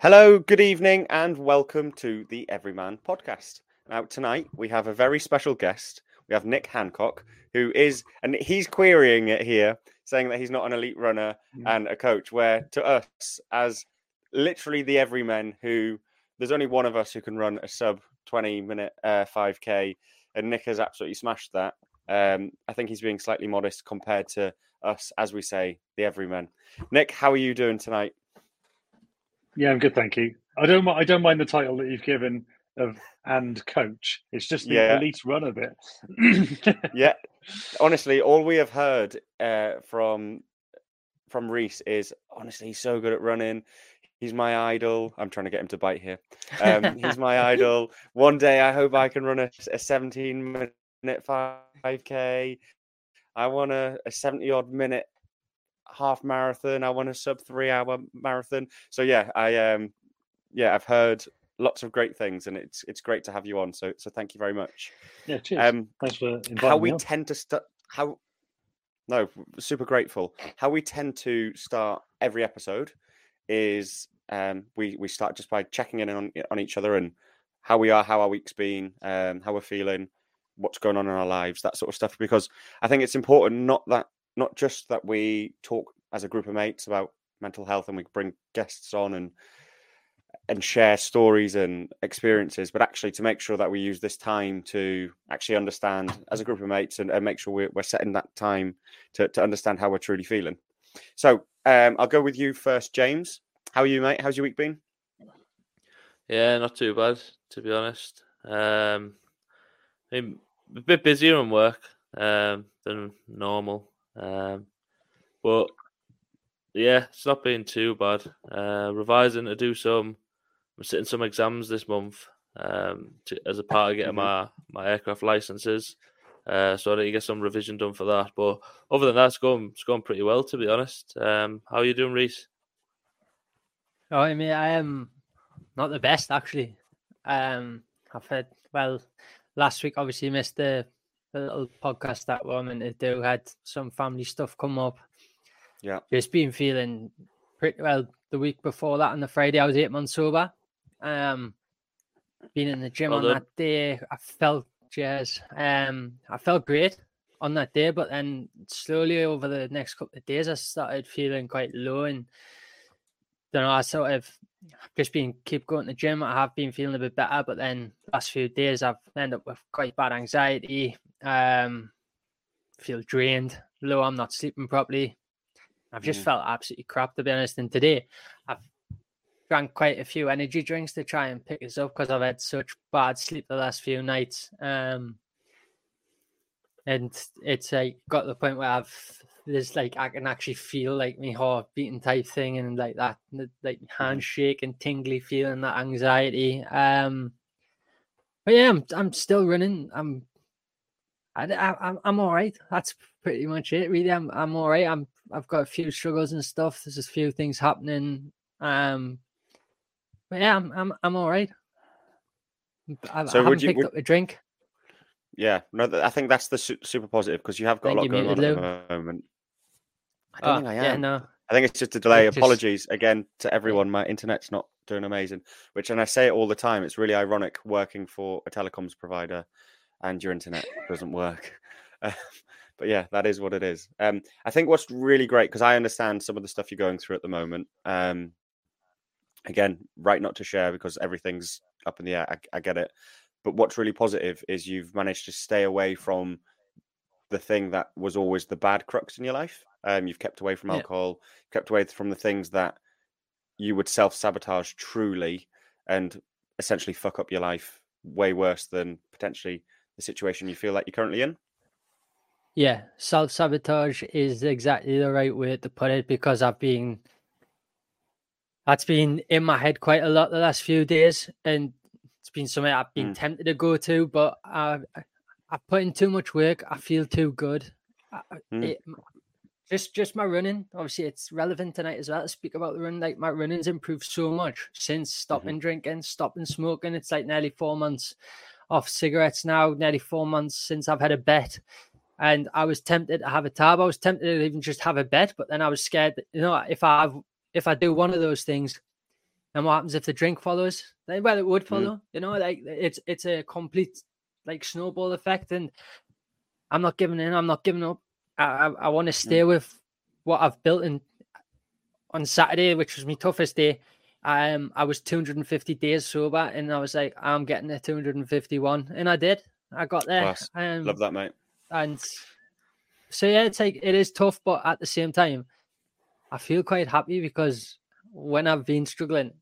Hello, good evening, and welcome to the Everyman podcast. Now, tonight we have a very special guest. We have Nick Hancock, who is, and he's querying it here, saying that he's not an elite runner Mm. and a coach. Where to us, as literally the everyman, who there's only one of us who can run a sub 20 minute uh, 5k, and Nick has absolutely smashed that. Um, I think he's being slightly modest compared to us, as we say, the everyman. Nick, how are you doing tonight? Yeah, I'm good, thank you. I don't. I don't mind the title that you've given of and coach. It's just the Yeah. elite of it. yeah honestly all we have heard uh, from from reese is honestly he's so good at running he's my idol i'm trying to get him to bite here um, he's my idol one day i hope i can run a, a 17 minute 5k i want a, a 70 odd minute half marathon i want a sub three hour marathon. So yeah i um yeah i've heard lots of great things and it's it's great to have you on. So so thank you very much. Yeah, cheers. um Thanks for inviting how me we tend to start how no super grateful. How we tend to start every episode is um we we start just by checking in on on each other and how we are how our week's been um how we're feeling what's going on in our lives that sort of stuff. Because i think it's important not that not just that we talk as a group of mates about mental health and we bring guests on and and share stories and experiences, but actually to make sure that we use this time to actually understand as a group of mates and, and make sure we're, we're setting that time to, to understand how we're truly feeling. So um, I'll go with you first, James. How are you, mate? How's your week been? Yeah, not too bad to be honest. Um, I'm a bit busier on work um, than normal, um, but yeah, it's not been too bad. Uh, revising to do some, I'm sitting some exams this month um, to, as a part of getting Mhm. my my aircraft licenses. Uh, so I need to get some revision done for that. But other than that, it's going it's going pretty well to be honest. Um, how are you doing, Reese? Oh, I mean, I am not the best actually. Um, I've had well last week. Obviously, missed the, the little podcast that we're meant to do. Had some family stuff come up. Yeah. just been feeling pretty well. The week before that, on the Friday, I was eight months sober. Um, been in the gym Well on done. that day. I felt cheers. Um, I felt great on that day, but then slowly over the next couple of days, I started feeling quite low and don't know. I sort of just been keep going to the gym. I have been feeling a bit better, but then last few days I've ended up with quite bad anxiety. Um, feel drained, low. I'm not sleeping properly. I've just Mm. felt absolutely crap to be honest. And today I've drank quite a few energy drinks to try and pick us up because I've had such bad sleep the last few nights. Um, and it's like got to the point where I've there's like I can actually feel like my heart beating type thing and like that like my hands shake and tingly feeling that anxiety. Um, but yeah, I'm I'm still running. I'm I, I, I'm I'm all right. That's pretty much it. Really, I'm I'm all right. I'm I've got a few struggles and stuff. There's a few things happening. Um, but yeah, I'm I'm I'm all right. I, So I would you- picked would- up a drink. Yeah, no, I think that's the su- super positive because you have got a lot going on muted, at the moment. I Oh, don't think I yeah, am. no. I think it's just a delay. just- Apologies again to everyone. My internet's not doing amazing. Which, and I say it all the time. It's really ironic working for a telecoms provider, and your internet doesn't work. Uh, but yeah, that is what it is. Um, I think what's really great because I understand some of the stuff you're going through at the moment. Um, again, right not to share because everything's up in the air. I, I get it. But what's really positive is you've managed to stay away from the thing that was always the bad crux in your life. Um, you've kept away from Yeah. alcohol, kept away from the things that you would self sabotage truly and essentially fuck up your life way worse than potentially the situation you feel like you're currently in. Yeah, self sabotage is exactly the right way to put it because I've been that's been in my head quite a lot the last few days, and it's been something I've been Mm. tempted to go to, but I I put in too much work. I feel too good. I, Mm. it- just just my running. Obviously, it's relevant tonight as well to speak about the run. Like my running's improved so much since stopping drinking, stopping smoking. It's like nearly four months off cigarettes now. Nearly four months since I've had a bet and I was tempted to have a tab. I was tempted to even just have a bet, but then I was scared that you know if I have if I do one of those things, And what happens if the drink follows? Then well, it would Mm. follow. You know, like it's it's a complete like snowball effect, and I'm not giving in. I'm not giving up. I I, I want to stay with what I've built. And on Saturday, which was my toughest day, um, I was 250 days sober, and I was like, I'm getting to 251, and I did. I got there. Class. Um, Love that, mate. and so yeah, it's like it is tough, but at the same time, I feel quite happy because when I've been struggling,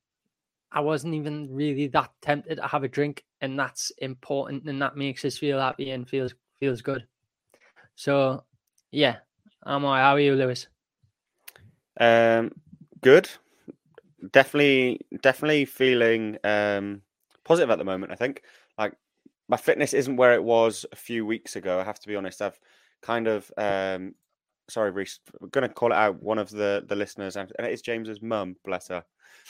I wasn't even really that tempted to have a drink, and that's important, and that makes us feel happy and feels feels good. So yeah, I'm alright. How are you, Lewis? Um, good. Definitely, definitely feeling um, positive at the moment. I think like my fitness isn't where it was a few weeks ago. I have to be honest. I've kind of um, sorry, Reese. I'm gonna call it out. One of the the listeners, and it is James's mum, bless her,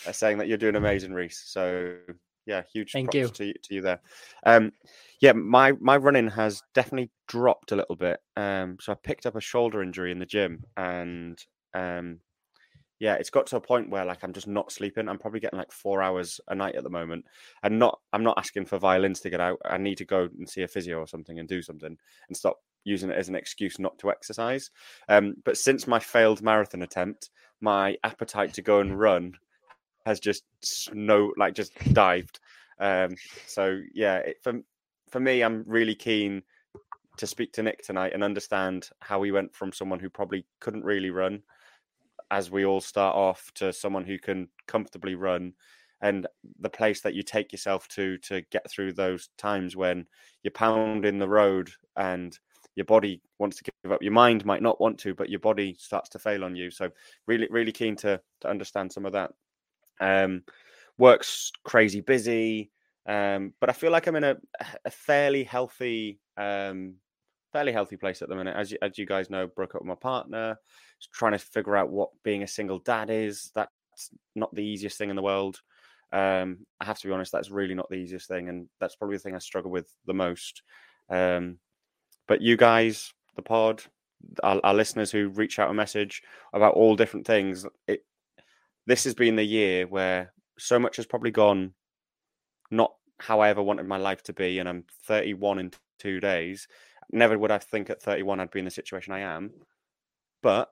uh, saying that you're doing amazing, Reese. So yeah, huge Thank props you. to you, to you there. Um, yeah, my my running has definitely dropped a little bit. Um, so I picked up a shoulder injury in the gym, and um, yeah, it's got to a point where like I'm just not sleeping. I'm probably getting like four hours a night at the moment, and not. I'm not asking for violins to get out. I need to go and see a physio or something and do something and stop using it as an excuse not to exercise. Um, but since my failed marathon attempt, my appetite to go and run has just snow like just dived. Um, so yeah, it, for for me, I'm really keen to speak to Nick tonight and understand how he went from someone who probably couldn't really run as we all start off to someone who can comfortably run and the place that you take yourself to to get through those times when you're pounding the road and your body wants to give up. Your mind might not want to but your body starts to fail on you. So really really keen to to understand some of that. Um work's crazy busy um but i feel like i'm in a a fairly healthy um fairly healthy place at the minute as you, as you guys know broke up with my partner trying to figure out what being a single dad is. That's not the easiest thing in the world. Um, I have to be honest, that's really not the easiest thing, and that's probably the thing I struggle with the most. Um, but you guys, the pod, our, our listeners who reach out a message about all different things, it this has been the year where so much has probably gone not how I ever wanted my life to be, and I'm 31 in two days. Never would I think at 31 I'd be in the situation I am, but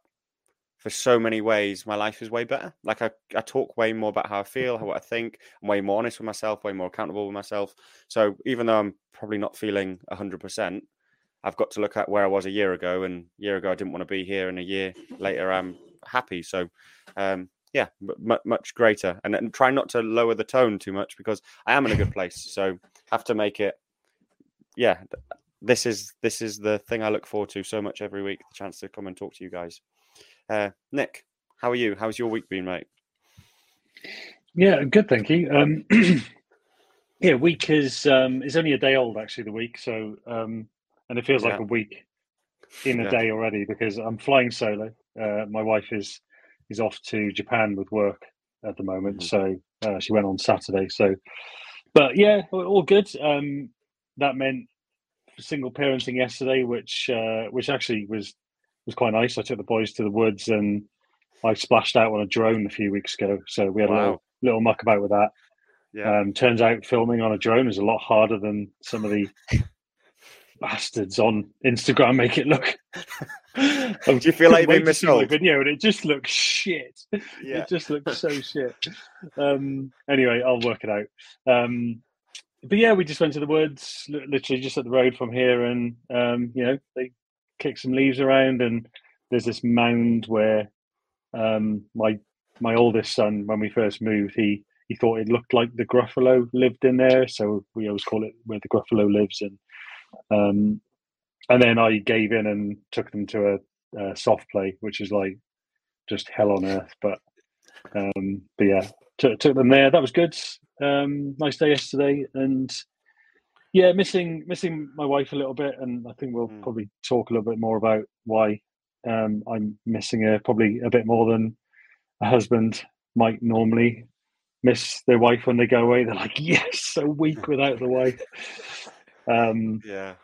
for so many ways, my life is way better. Like I, I talk way more about how I feel, how what I think. I'm way more honest with myself, way more accountable with myself. So even though I'm probably not feeling hundred percent, I've got to look at where I was a year ago. And a year ago, I didn't want to be here, and a year later, I'm happy. So, um, yeah, m- much greater. And, and try not to lower the tone too much because I am in a good place. So have to make it. Yeah, this is this is the thing I look forward to so much every week. The chance to come and talk to you guys. Uh, Nick, how are you? How's your week been, mate? Yeah, good, thank you. Um, yeah, week is um, is only a day old actually. The week, so um, and it feels like a week in a Yeah. day already because I'm flying solo. Uh, my wife is is off to Japan with work at the moment, Mhm. so uh, she went on Saturday. So, but yeah, all good. Um, that meant single parenting yesterday, which uh, which actually was was quite nice. I took the boys to the woods and I splashed out on a drone a few weeks ago, so we had a little little muck about with that. Yeah. Um, turns out filming on a drone is a lot harder than some of the bastards on Instagram make it look. Do you feel like you've been missold? Video and it just looks shit. Yeah. It just looks so shit. Um, anyway, I'll work it out. Um, but yeah, we just went to the woods, literally just up the road from here, and um, you know they kicked some leaves around, and there's this mound where um, my my oldest son, when we first moved, he he thought it looked like the Gruffalo lived in there, so we always call it where the Gruffalo lives, and um, and then I gave in and took them to a, a soft play, which is like just hell on earth, but um, but yeah, took, took them there. That was good. Um, nice day yesterday, and yeah, missing missing my wife a little bit, and I think we'll Mm. probably talk a little bit more about why um, I'm missing her probably a bit more than a husband might normally miss their wife when they go away. They're like, yes, a week without the wife. Um, Yeah.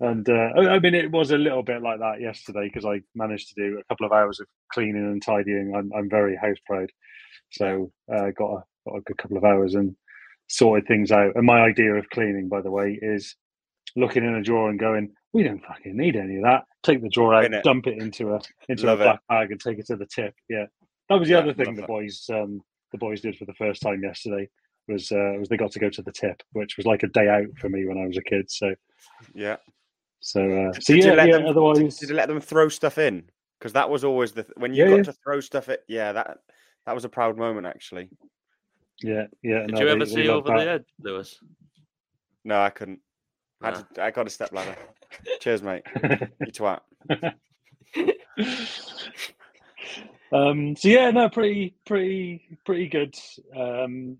and uh, I mean, it was a little bit like that yesterday because I managed to do a couple of hours of cleaning and tidying. I'm, I'm very house proud, so uh, got a a good couple of hours and sorted things out. And my idea of cleaning, by the way, is looking in a drawer and going, "We don't fucking need any of that." Take the drawer out, it. dump it into a into Love a it. black bag, and take it to the tip. Yeah, that was the Yeah, other thing the that. boys um, the boys did for the first time yesterday. Was uh, was they got to go to the tip, which was like a day out for me when I was a kid. So Yeah. so uh, so Did you yeah, let yeah. them- Otherwise, Did you let them throw stuff in? Because that was always the th- when you Yeah, got yeah. to throw stuff. It yeah, that that was a proud moment actually. Yeah, yeah. Did no, you ever they see over that. the edge, Lewis? No, I couldn't. I, had to, I got a step ladder. Cheers, mate. You twat. um, so yeah, no, pretty, pretty, pretty good. Um,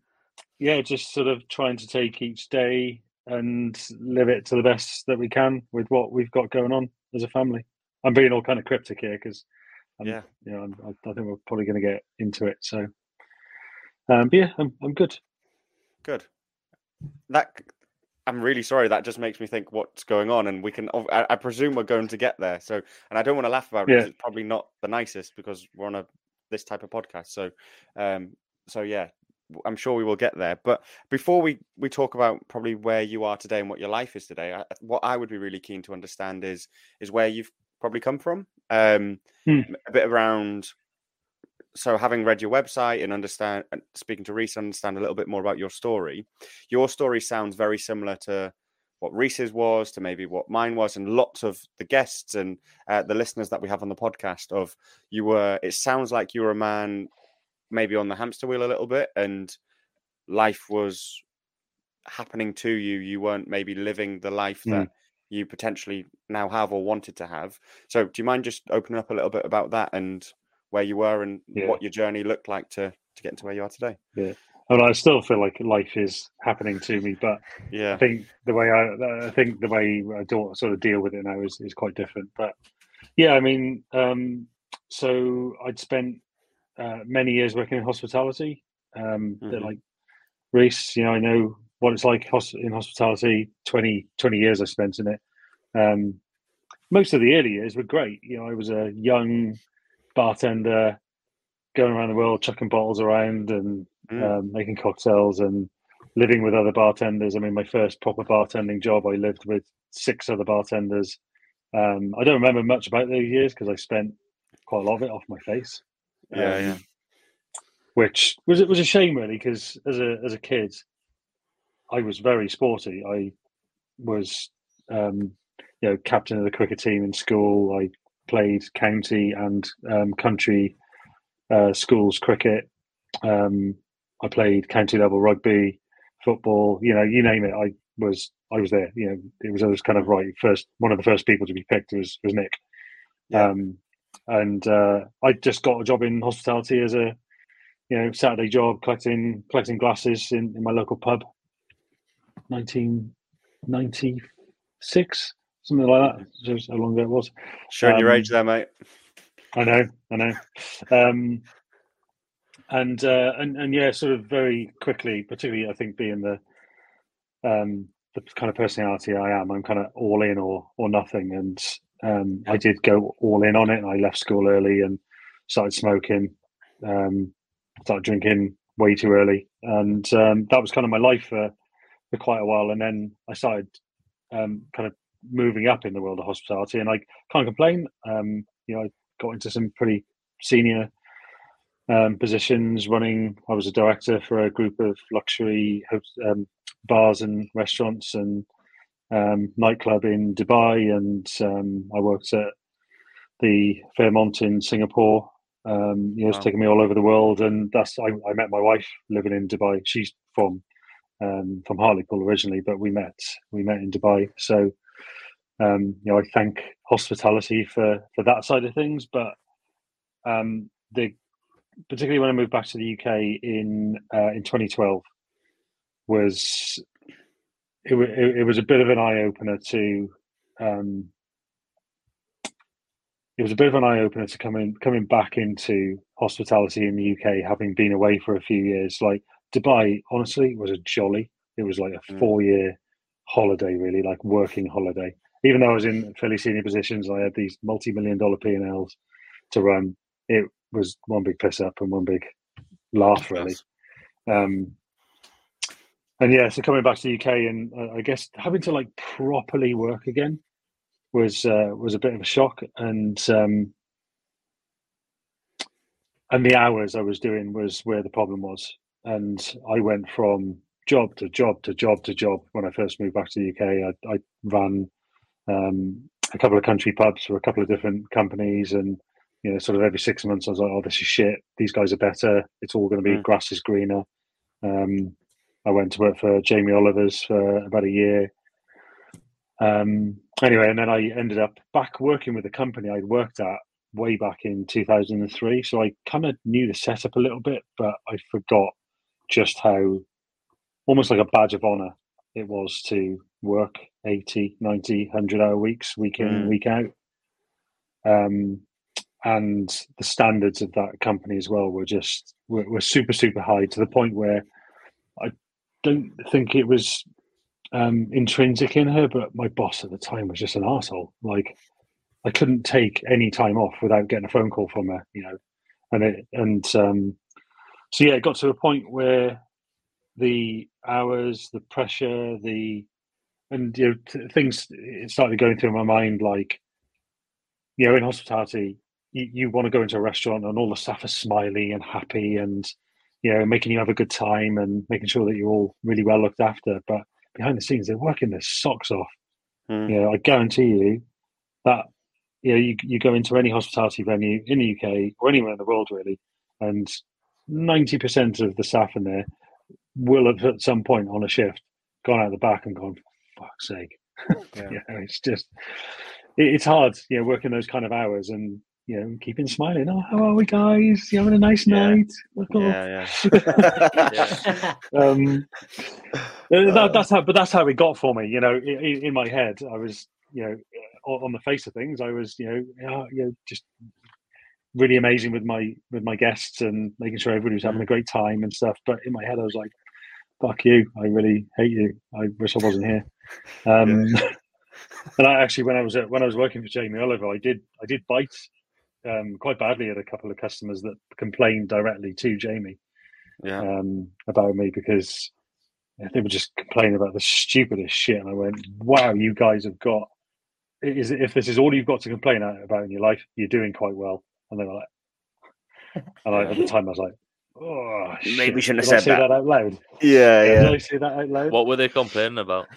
yeah, just sort of trying to take each day and live it to the best that we can with what we've got going on as a family. I'm being all kind of cryptic here because, Yeah. you know, I'm, I, I think we're probably going to get into it. So, um, but yeah, I'm, I'm good. Good. That I'm really sorry. That just makes me think what's going on, and we can. I, I presume we're going to get there. So, and I don't want to laugh about it. Yeah. It's probably not the nicest because we're on a this type of podcast. So, um, so yeah, I'm sure we will get there. But before we we talk about probably where you are today and what your life is today, I, what I would be really keen to understand is is where you've probably come from. Um, Hmm. a bit around so having read your website and understand speaking to Reese, understand a little bit more about your story. Your story sounds very similar to what Reese's was, to maybe what mine was, and lots of the guests and uh, the listeners that we have on the podcast. Of you were, it sounds like you were a man, maybe on the hamster wheel a little bit, and life was happening to you. You weren't maybe living the life Mm. that you potentially now have or wanted to have. So, do you mind just opening up a little bit about that and where you were and Yeah. what your journey looked like to to get into where you are today? Yeah. I, mean, I still feel like life is happening to me, but yeah, I think the way I, I think the way I don't sort of deal with it now is, is quite different. But yeah, I mean, um, so I'd spent uh, many years working in hospitality. Um, Mhm. like Reese, you know, I know what it's like in hospitality. 20, 20 years I spent in it. Um, most of the early years were great. You know, I was a young bartender going around the world, chucking bottles around and Mm. um, making cocktails and living with other bartenders. I mean, my first proper bartending job, I lived with six other bartenders. Um, I don't remember much about those years because I spent quite a lot of it off my face. yeah, Um, yeah. Which was it was a shame really because as a as a kid, I was very sporty. I was um, you know captain of the cricket team in school. I played county and um, country uh, schools cricket. Um, I played county level rugby, football. You know, you name it. I was I was there. You know, it was I was kind of right first. One of the first people to be picked was was Nick. Yeah. Um, and uh, I just got a job in hospitality as a you know Saturday job collecting collecting glasses in, in my local pub. Nineteen ninety six, something like that. Just how long ago it was. Showing your um, age there, mate. I know, I know. Um, and uh, and and yeah, sort of very quickly, particularly I think being the um, the kind of personality I am, I'm kind of all in or or nothing. And um, I did go all in on it. I left school early and started smoking, um, started drinking way too early, and um, that was kind of my life for for quite a while. And then I started um, kind of moving up in the world of hospitality, and I can't complain. Um, you know, I got into some pretty senior um, positions running. I was a director for a group of luxury um, bars and restaurants and um, nightclub in Dubai, and um, I worked at the Fairmont in Singapore. Um, you know, it's Wow. taken me all over the world, and that's I, I met my wife living in Dubai. She's from um, from Hartlepool originally, but we met we met in Dubai. So um, you know, I thank hospitality for for that side of things, but um, the particularly when I moved back to the UK in uh, in 2012 was it, it, it was a bit of an eye opener to um, it was a bit of an eye opener to coming coming back into hospitality in the UK, having been away for a few years. Like Dubai, honestly, was a jolly. It was like a Mm. four year holiday, really, like working holiday. Even though I was in fairly senior positions, I had these multi million dollar P and Ls to run. It was one big piss up and one big laugh, really. Um, and yeah, so coming back to the UK and uh, I guess having to like properly work again was uh, was a bit of a shock, and um, and the hours I was doing was where the problem was, and I went from job to job to job to job when I first moved back to the UK. I, I ran um, a couple of country pubs for a couple of different companies, and you know, sort of every six months, I was like, "Oh, this is shit. These guys are better. It's all going to be Mm. grass is greener." Um, I went to work for Jamie Oliver's for about a year. Um, anyway, and then I ended up back working with the company I'd worked at way back in 2003. So I kind of knew the setup a little bit, but I forgot just how almost like a badge of honor it was to work 80, 90, 100 hour weeks, week in, Mm. week out. Um, and the standards of that company as well were just were, were super, super high to the point where I don't think it was um, intrinsic in her, but my boss at the time was just an asshole. Like I couldn't take any time off without getting a phone call from her, you know. And it and um, so yeah, it got to a point where the hours, the pressure, the and you know t- things it started going through my mind like you know in hospitality you, you want to go into a restaurant and all the staff are smiley and happy and you know making you have a good time and making sure that you're all really well looked after but behind the scenes they're working their socks off Mm. you know i guarantee you that you know you, you go into any hospitality venue in the uk or anywhere in the world really and 90% of the staff in there will have at some point on a shift gone out the back and gone For fuck's sake Yeah. you know, it's just it, it's hard, you know, working those kind of hours and you know, keeping smiling. Oh, how are we, guys? You having a nice Yeah. night? Look off. Yeah, yeah. Um, uh, that, that's how, but that's how it got for me. You know, in, in my head, I was, you know, on on the face of things, I was, you know, yeah, you know, just really amazing with my with my guests and making sure everybody was having a great time and stuff. But in my head, I was like, "Fuck you! I really hate you. I wish I wasn't here." Um, and I actually, when I was at, when I was working for Jamie Oliver, I did I did bite um, quite badly at a couple of customers that complained directly to Jamie yeah. um, about me because yeah, they were just complaining about the stupidest shit, and I went, "Wow, you guys have got is if this is all you've got to complain about in your life, you're doing quite well." And they were like, and I, at the time I was like, "Oh, Maybe shit. shouldn't have Did I said say that." that out loud." Yeah, Did. I say that out loud? What were they complaining about?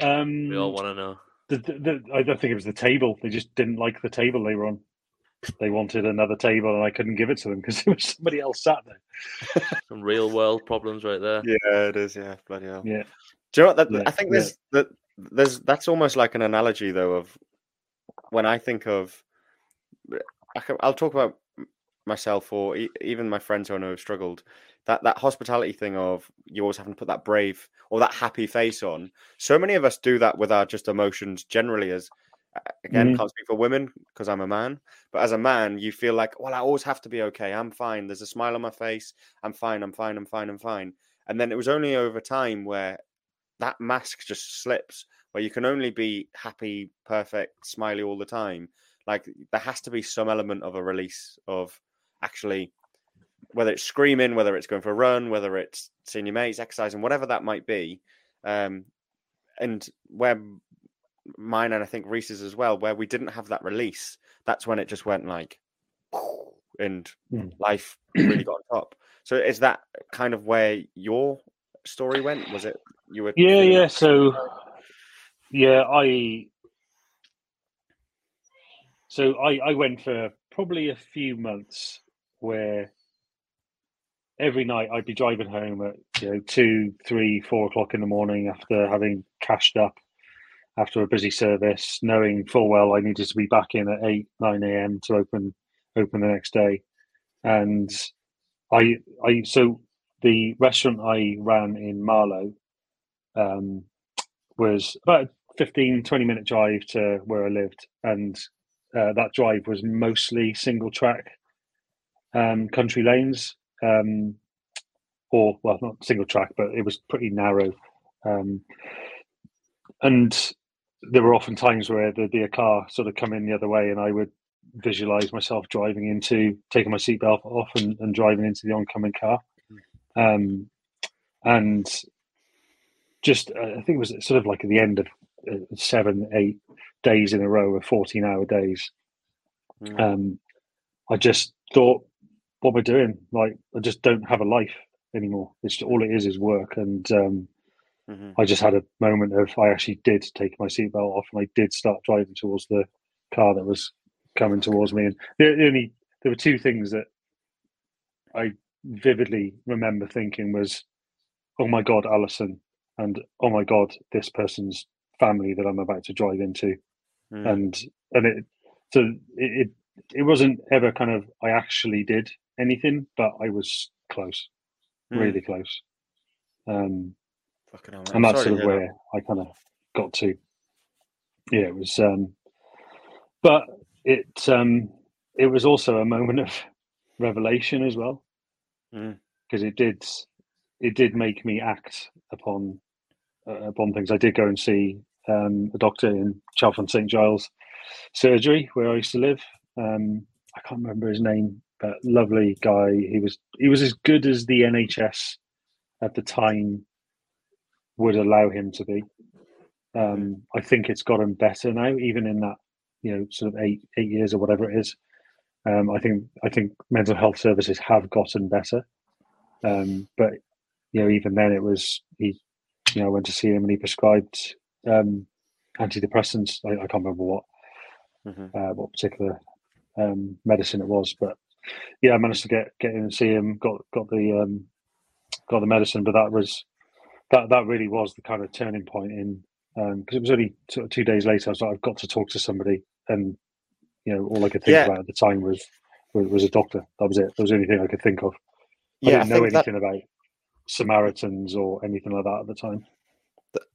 Um, We all want to know. the, the, the, I don't think it was the table. They just didn't like the table they were on. They wanted another table, and I couldn't give it to them because there was somebody else sat there. Some real world problems right there. Yeah, it is. Yeah, bloody hell. Yeah, Do you know what? That, Yeah, I think yeah. there's that. There's that's almost like an analogy though of when I think of. I can, I'll talk about myself or e- even my friends who I know have struggled. That that hospitality thing of you always having to put that brave or that happy face on. So many of us do that with our just emotions generally. As again, Mhm. can't speak for women because I'm a man, but as a man, you feel like, well, I always have to be okay. I'm fine. There's a smile on my face. I'm fine. I'm fine. I'm fine. I'm fine. And then it was only over time where that mask just slips, where you can only be happy, perfect, smiley all the time. Like there has to be some element of a release of actually whether it's screaming, whether it's going for a run, whether it's seeing your mates, exercising, whatever that might be. Um, and where mine and I think Reese's as well, where we didn't have that release, that's when it just went like, and Mm. life really got on top. So is that kind of where your story went? Was it you were? yeah, yeah. So, yeah, I. So I, I went for probably a few months where every night I'd be driving home at you know two, three, four o'clock in the morning after having cashed up after a busy service, knowing full well I needed to be back in at eight, nine a.m. to open open the next day, and I I so the restaurant I ran in Marlow um, was about a 15, 20 minute drive to where I lived, and uh, that drive was mostly single track um, country lanes, um, or well, not single track, but it was pretty narrow. Um, and there were often times where there'd be a car sort of coming the other way, and I would visualize myself driving into, taking my seatbelt off, and, and driving into the oncoming car. um, and just uh, I think it was sort of like at the end of uh, seven, eight days in a row of fourteen-hour days. Mm. Um, I just thought, what I doing? Like, I just don't have a life anymore. It's all it is is work, and um, Mhm. I just had a moment of I actually did take my seatbelt off and I did start driving towards the car that was coming towards me. And the, the only there were two things that I vividly remember thinking was, "Oh my God, Alison," and "Oh my God, this person's family that I'm about to drive into." Mm. And and it so it, it it wasn't ever kind of I actually did anything, but I was close, Mm. really close. Um, Fucking hell, and that's Sorry sort of where I kind of got to. Yeah, it was, um, but it um, it was also a moment of revelation as well, Mm. because it did it did make me act upon uh, upon things. I did go and see um, a doctor in Chalfont St Giles surgery where I used to live. Um, I can't remember his name, but lovely guy. He was he was as good as the NHS at the time would allow him to be. Um, I think it's gotten better now, even in that you know sort of eight eight years or whatever it is. Um, I think I think mental health services have gotten better, um, but you know even then it was he you know I went to see him and he prescribed um, antidepressants. I, I can't remember what Mhm. uh, what particular um, medicine it was, but yeah, I managed to get get in and see him. Got got the um, got the medicine, but that was that that really was the kind of turning point in because it was only sort two days later. I was like, I've got to talk to somebody, and you know, all I could think Yeah. about at the time was, was was a doctor. That was it. That was the only thing I could think of. I Yeah, didn't know think that- anything about Samaritans or anything like that at the time.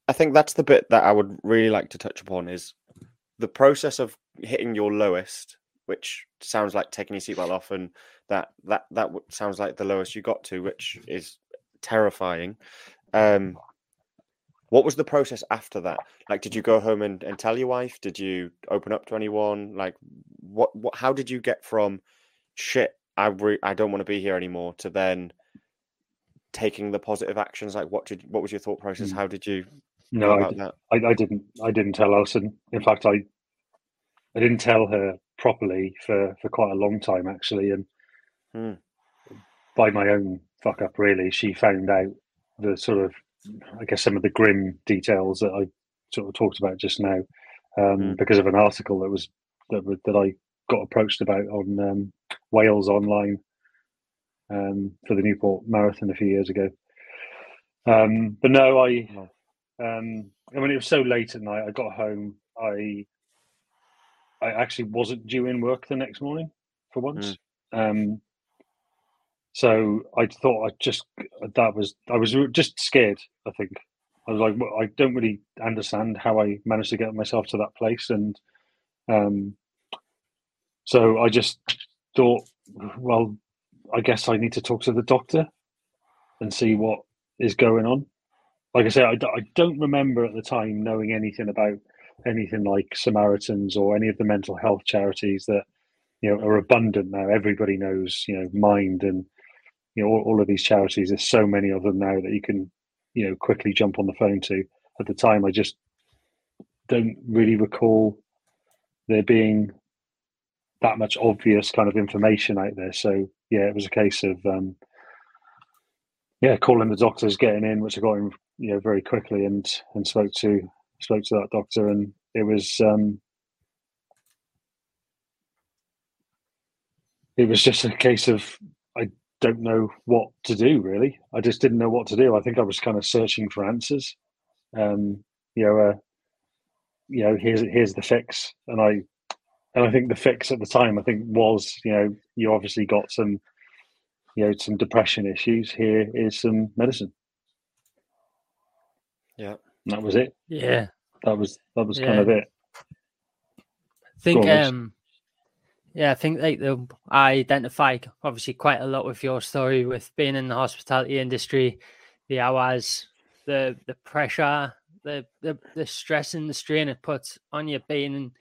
I think that's the bit that I would really like to touch upon is the process of hitting your lowest, which sounds like taking your seatbelt off, and that that that sounds like the lowest you got to, which is terrifying. Um, what was the process after that? Like, did you go home and, and tell your wife? Did you open up to anyone? Like, what what? How did you get from shit? I re- I don't want to be here anymore to then taking the positive actions. Like, what did what was your thought process? Mm. How did you No, I, about d- that? I, I didn't. I didn't tell Alison. In fact, I I didn't tell her properly for for quite a long time actually, and Hmm. by my own fuck up, really, she found out the sort of, I guess, some of the grim details that I sort of talked about just now, um, Hmm. because of an article that was that that I got approached about on um, Wales Online um, for the Newport Marathon a few years ago. Um, but no, I. Um, I mean, it was so late at night. I got home. I I actually wasn't due in work the next morning for once. Um, so I thought I just that was I was just scared. I think I was like, well, I don't really understand how I managed to get myself to that place, and um, so I just thought, well, I guess I need to talk to the doctor and see what is going on. Like I said, I don't remember at the time knowing anything about anything like Samaritans or any of the mental health charities that you know are abundant now. Everybody knows, you know, Mind and you know all, all of these charities. There's so many of them now that you can you know quickly jump on the phone to. At the time, I just don't really recall there being that much obvious kind of information out there. So yeah, it was a case of um, yeah, calling the doctors, getting in, which I got in you know very quickly, and and spoke to spoke to that doctor, and it was um, it was just a case of I don't know what to do really. I just didn't know what to do. I think I was kind of searching for answers. Um, you know, uh, you know, here's here's the fix, and I and I think the fix at the time I think was you know you obviously got some you know some depression issues. Here is some medicine. Yeah. And that was it. Yeah. That was that was kind of it. I think on, um yeah, I think like the I identify obviously quite a lot with your story with being in the hospitality industry, the hours, the the pressure, the the, the stress and the strain it puts on you being in,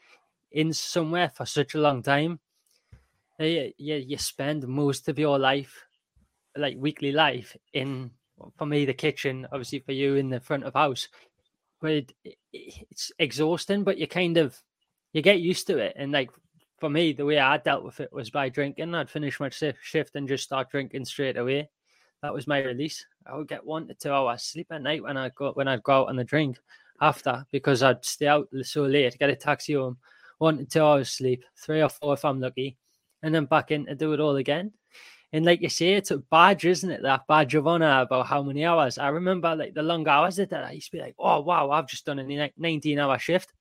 in somewhere for such a long time. You, you, you spend most of your life like weekly life in for me the kitchen, obviously for you in the front of house, it, it's exhausting. But you kind of you get used to it, and like for me, the way I dealt with it was by drinking. I'd finish my shift and just start drinking straight away. That was my release. I would get one to two hours sleep at night when I go when I'd go out on the drink after because I'd stay out so late, get a taxi home, one to two hours sleep, three or four if I'm lucky, and then back in to do it all again. And like you say, it's a badge, isn't it? That badge of honor about how many hours. I remember like the long hours that I used to be like, oh wow, I've just done a 19 hour shift.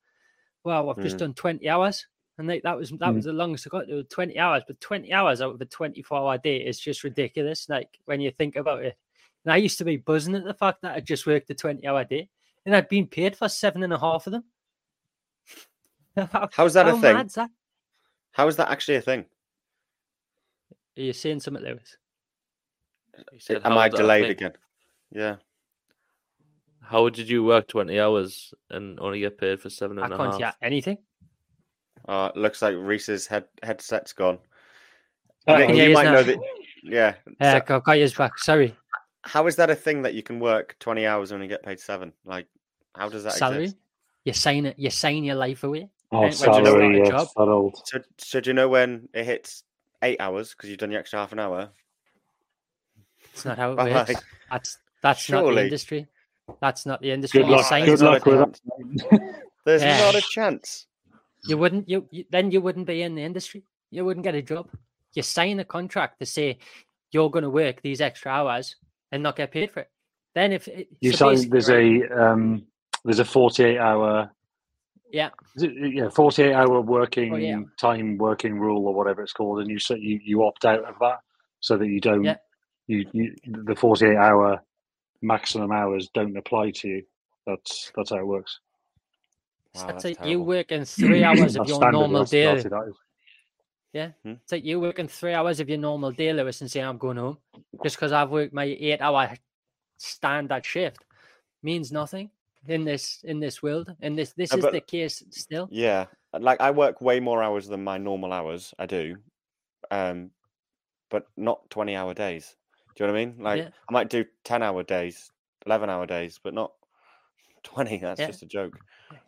Wow, I've mm. just done 20 hours. And like, that was that mm. was the longest I got to 20 hours, but 20 hours out of a 24 hour day is just ridiculous. Like when you think about it. And I used to be buzzing at the fact that I just worked a 20 hour day and I'd been paid for seven and a half of them. how, How's that how a thing? That? How is that actually a thing? Are you saying something, Lewis? Said, Am I delayed again? Yeah. How did you work 20 hours and only get paid for seven and I a half? I can't see anything. Uh, looks like Reese's head headset's gone. Uh, you, you might know that. Yeah. Yeah, so, got, got yours back. Sorry. How is that a thing that you can work 20 hours and only get paid seven? Like, how does that salary? Exist? You sign it. You sign your life away. Oh, salary. You know yeah, so, so do you know when it hits eight hours because you've done the extra half an hour. It's not how it works. Like, that's that's surely. not the industry. That's not the industry. Good luck, good luck with that. There's yeah. not a chance. You wouldn't. You, you then you wouldn't be in the industry. You wouldn't get a job. You sign a contract to say you're going to work these extra hours and not get paid for it. Then if it, you so sign, there's right, a um, there's a 48 hour yeah. Yeah, 48 hour working oh, yeah. time working rule or whatever it's called, and you you you opt out of that so that you don't yeah. you, you the 48 hour maximum hours don't apply to you. That's that's how it works. Wow, that's like you work in three hours of your normal day. Yeah, hmm? it's like you working three hours of your normal day, Lewis, and saying I'm going home just because I've worked my eight hour standard shift means nothing in this in this world and this this is but, the case still. Yeah like i work way more hours than my normal hours i do um but not 20 hour days do you know what i mean? Like yeah. i might do 10 hour days 11 hour days but not 20 that's yeah. just a joke.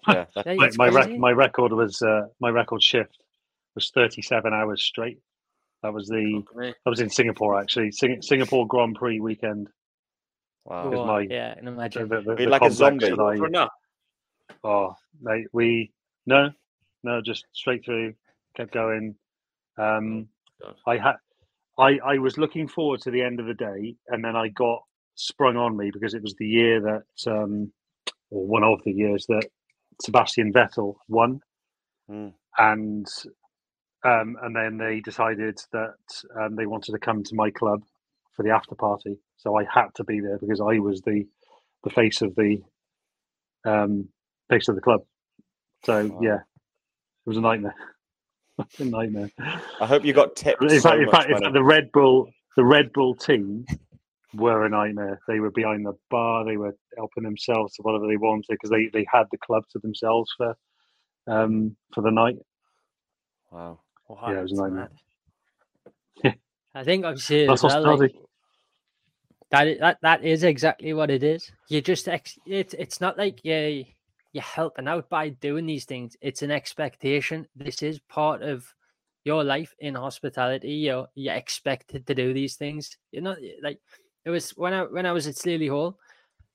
Yeah, my my, rec- my, record was uh, my record shift was 37 hours straight. That was the okay. that was in singapore actually. Sing- singapore grand prix weekend Wow. My, yeah, and imagine. The, the, the like a zombie. I, oh, mate, we no, no, just straight through, kept going. Um, oh, I had, I, I was looking forward to the end of the day, and then I got sprung on me because it was the year that, um, or one of the years that Sebastian Vettel won, mm. and um, and then they decided that um, they wanted to come to my club for the after party. So I had to be there because I was the the face of the um, face of the club. So wow. yeah, it was a nightmare. a nightmare. I hope you got tips. In fact, so in, fact, in fact, the Red Bull the Red Bull team were a nightmare. They were behind the bar. They were helping themselves to whatever they wanted because they, they had the club to themselves for um, for the night. Wow. yeah, it was a nightmare. I think I've seen well, like, that, that that is exactly what it is. You just ex- it's it's not like you you're helping out by doing these things. It's an expectation. This is part of your life in hospitality. You're you're expected to do these things. You're not like it was when I when I was at Slaley Hall.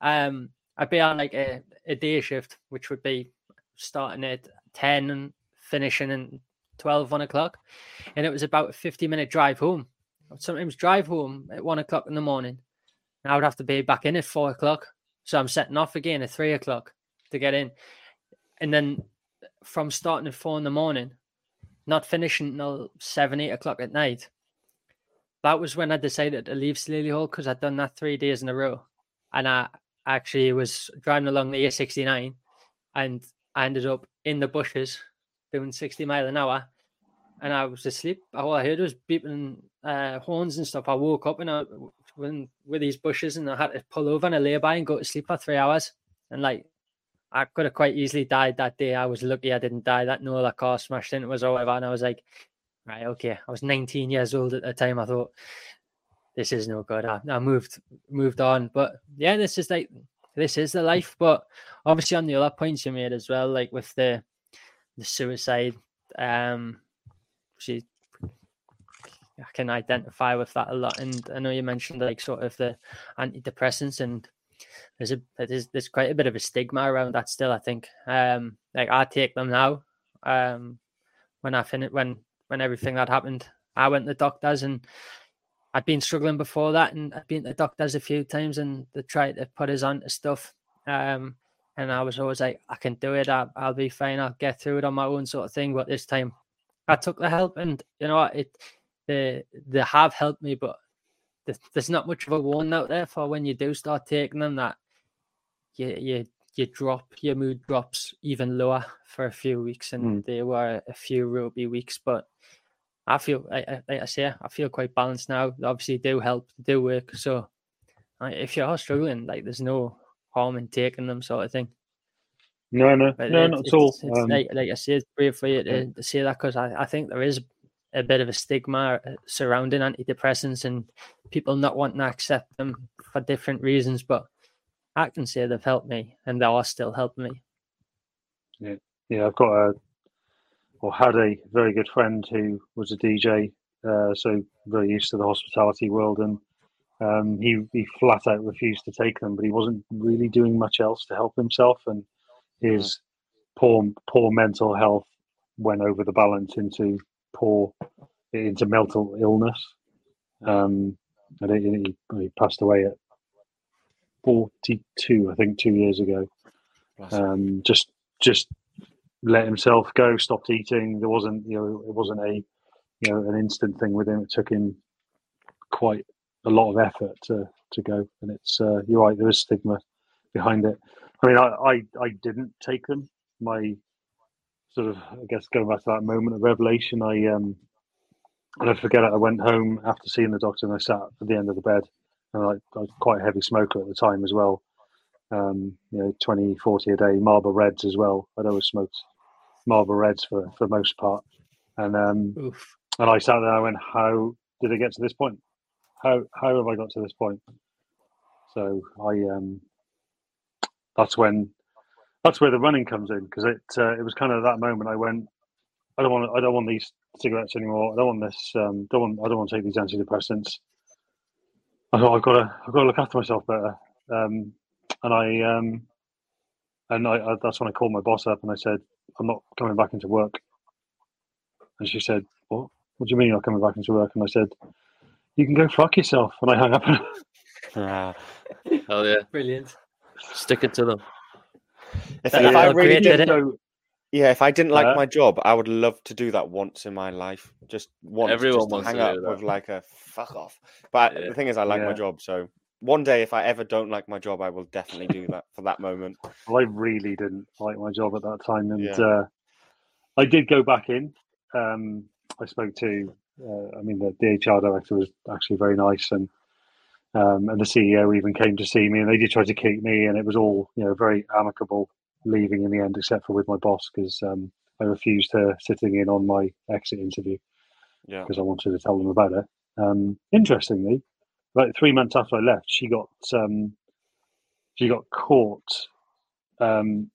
Um, I'd be on like a, a day shift, which would be starting at ten and finishing at 12, 1 o'clock, and it was about a fifty minute drive home. I'd sometimes drive home at one o'clock in the morning and I would have to be back in at four o'clock. So I'm setting off again at three o'clock to get in. And then from starting at four in the morning, not finishing until seven, eight o'clock at night. That was when I decided to leave Slaley Hall because I'd done that three days in a row. And I actually was driving along the A69 and I ended up in the bushes doing 60 mile an hour and I was asleep. All I heard was beeping uh, horns and stuff. I woke up and I when with these bushes and I had to pull over and I lay by and go to sleep for three hours. And like I could have quite easily died that day. I was lucky I didn't die. That no, that car smashed into us or whatever. And I was like, right, okay. I was 19 years old at the time. I thought this is no good. I, I moved moved on. But yeah, this is like this is the life. But obviously on the other points you made as well, like with the the suicide, um she I can identify with that a lot. And I know you mentioned like sort of the antidepressants and there's a there's, there's quite a bit of a stigma around that still, I think. Um like I take them now. Um when I finished when when everything that happened, I went to the doctors and I'd been struggling before that and I'd been to the doctors a few times and they tried to put us on to stuff. Um and I was always like, I can do it. I'll, I'll be fine. I'll get through it on my own sort of thing. But this time, I took the help, and you know, what it they they have helped me, but there's not much of a warning out there for when you do start taking them that you you you drop your mood drops even lower for a few weeks, and Mm. there were a few ropey weeks, but. I feel, I- I- like I say, I feel quite balanced now. They obviously, do help, they do work. So, like, if you are struggling, like, there's no harm in taking them, sort of thing. No, no, But no, it- not at all. It's, Um, like, like I said, it's brave for you to, to say that because I, I think there is a bit of a stigma uh, surrounding antidepressants and people not wanting to accept them for different reasons. But I can say they've helped me and they are still helping me. yeah, I've got a or had a very good friend who was a DJ, uh, so very used to the hospitality world, and um, he he flat out refused to take them, but he wasn't really doing much else to help himself, and his poor poor mental health went over the balance into poor into mental illness. Um, and he, he, he passed away at forty two, I think, two years ago um, just just let himself go, stopped eating. There wasn't you know it wasn't a you know an instant thing with him. It took him quite a lot of effort to to go, and it's uh, you're right. There is stigma behind it. I mean, I I, I didn't take them. My sort of I guess going back to that moment of revelation, I um and I forget it. I went home after seeing the doctor and I sat at the end of the bed. And I, I was quite a heavy smoker at the time as well um, you know, 20, 40 a day, Marlboro Reds as well. I'd always smoked Marlboro Reds for, for most part. And um, Oof. and I sat there and I went, how did it get to this point? How how have I got to this point? So I um, that's when that's where the running comes in because it uh, it was kind of that moment I went, I don't want I don't want these cigarettes anymore. I don't want this. Um, don't want I don't want to take these antidepressants. I thought I've got to I've got to look after myself better. Um, and I um, and I, I that's when I called my boss up and I said I'm not coming back into work. And she said, "What? What do you mean you're not coming back into work?" And I said, "You can go fuck yourself." And I hung up. Ah. Hell yeah. Brilliant. Stick it to them. If, if I really did, it. So, yeah, if I didn't like Uh, my job, I would love to do that once in my life. Just once, Everyone just to wants to hang up do that. with like a fuck off. But Yeah. the thing is, I like my job, so one day if I ever don't like my job, I will definitely do that for that moment. I really didn't like my job at that time, and Yeah. uh, I did go back in. Um, I spoke to, uh, I mean, the, the HR director was actually very nice, and um, and the CEO even came to see me, and they did try to keep me, and it was all you know very amicable leaving in the end, except for with my boss because um, I refused her sitting in on my exit interview Yeah, because I wanted to tell them about it. Um, interestingly, like three months after I left, she got um, she got caught um,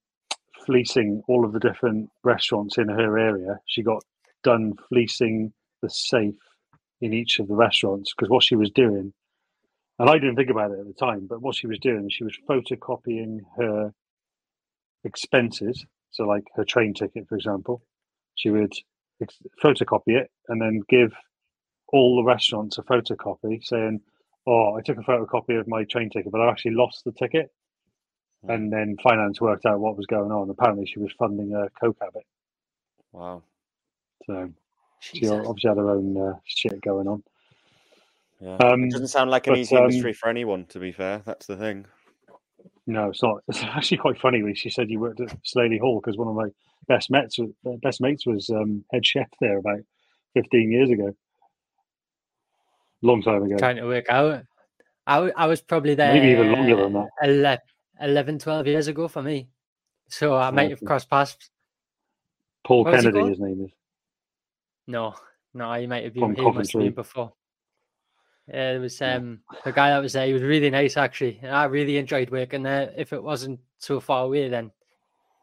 fleecing all of the different restaurants in her area. She got done fleecing the safe in each of the restaurants because what she was doing, and I didn't think about it at the time, but what she was doing, she was photocopying her expenses. So, like her train ticket, for example, she would ex- photocopy it and then give all the restaurants a photocopy saying, "Oh, I took a photocopy of my train ticket, but I actually lost the ticket." Mm. And then finance worked out what was going on. Apparently, she was funding a coke habit, wow. so she obviously had her own uh, shit going on. Yeah, Um, it doesn't sound like an but, easy um, industry for anyone. To be fair, that's the thing. No, it's not. It's actually quite funny. When she said you worked at Slaley Hall because one of my best mates, was- uh, best mates was um, head chef there about fifteen years ago. Long time ago. Trying to work out. I, I was probably there Maybe even longer than that. 11, 11 12 years ago for me. So I might have crossed paths. Paul what Kennedy, his name is. No, no, he might have From been, he must have been before. Yeah, it was um the guy that was there. He was really nice actually. And I really enjoyed working there. If it wasn't so far away, then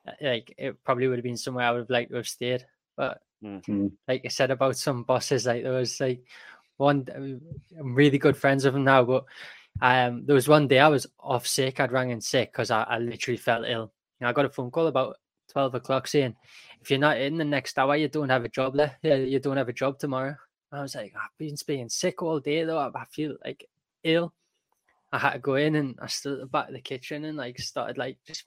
uh, like it probably would have been somewhere I would have liked to have stayed. But Mm. like I said about some bosses, like there was like one I'm really good friends with him now, but um there was one day I was off sick. I'd rang in sick because I, I literally felt ill. And I got a phone call about twelve o'clock saying, if you're not in the next hour, you don't have a job there. Yeah, you don't have a job tomorrow. I was like, I've been being sick all day though. I I feel like ill. I had to go in and I stood at the back of the kitchen and like started like just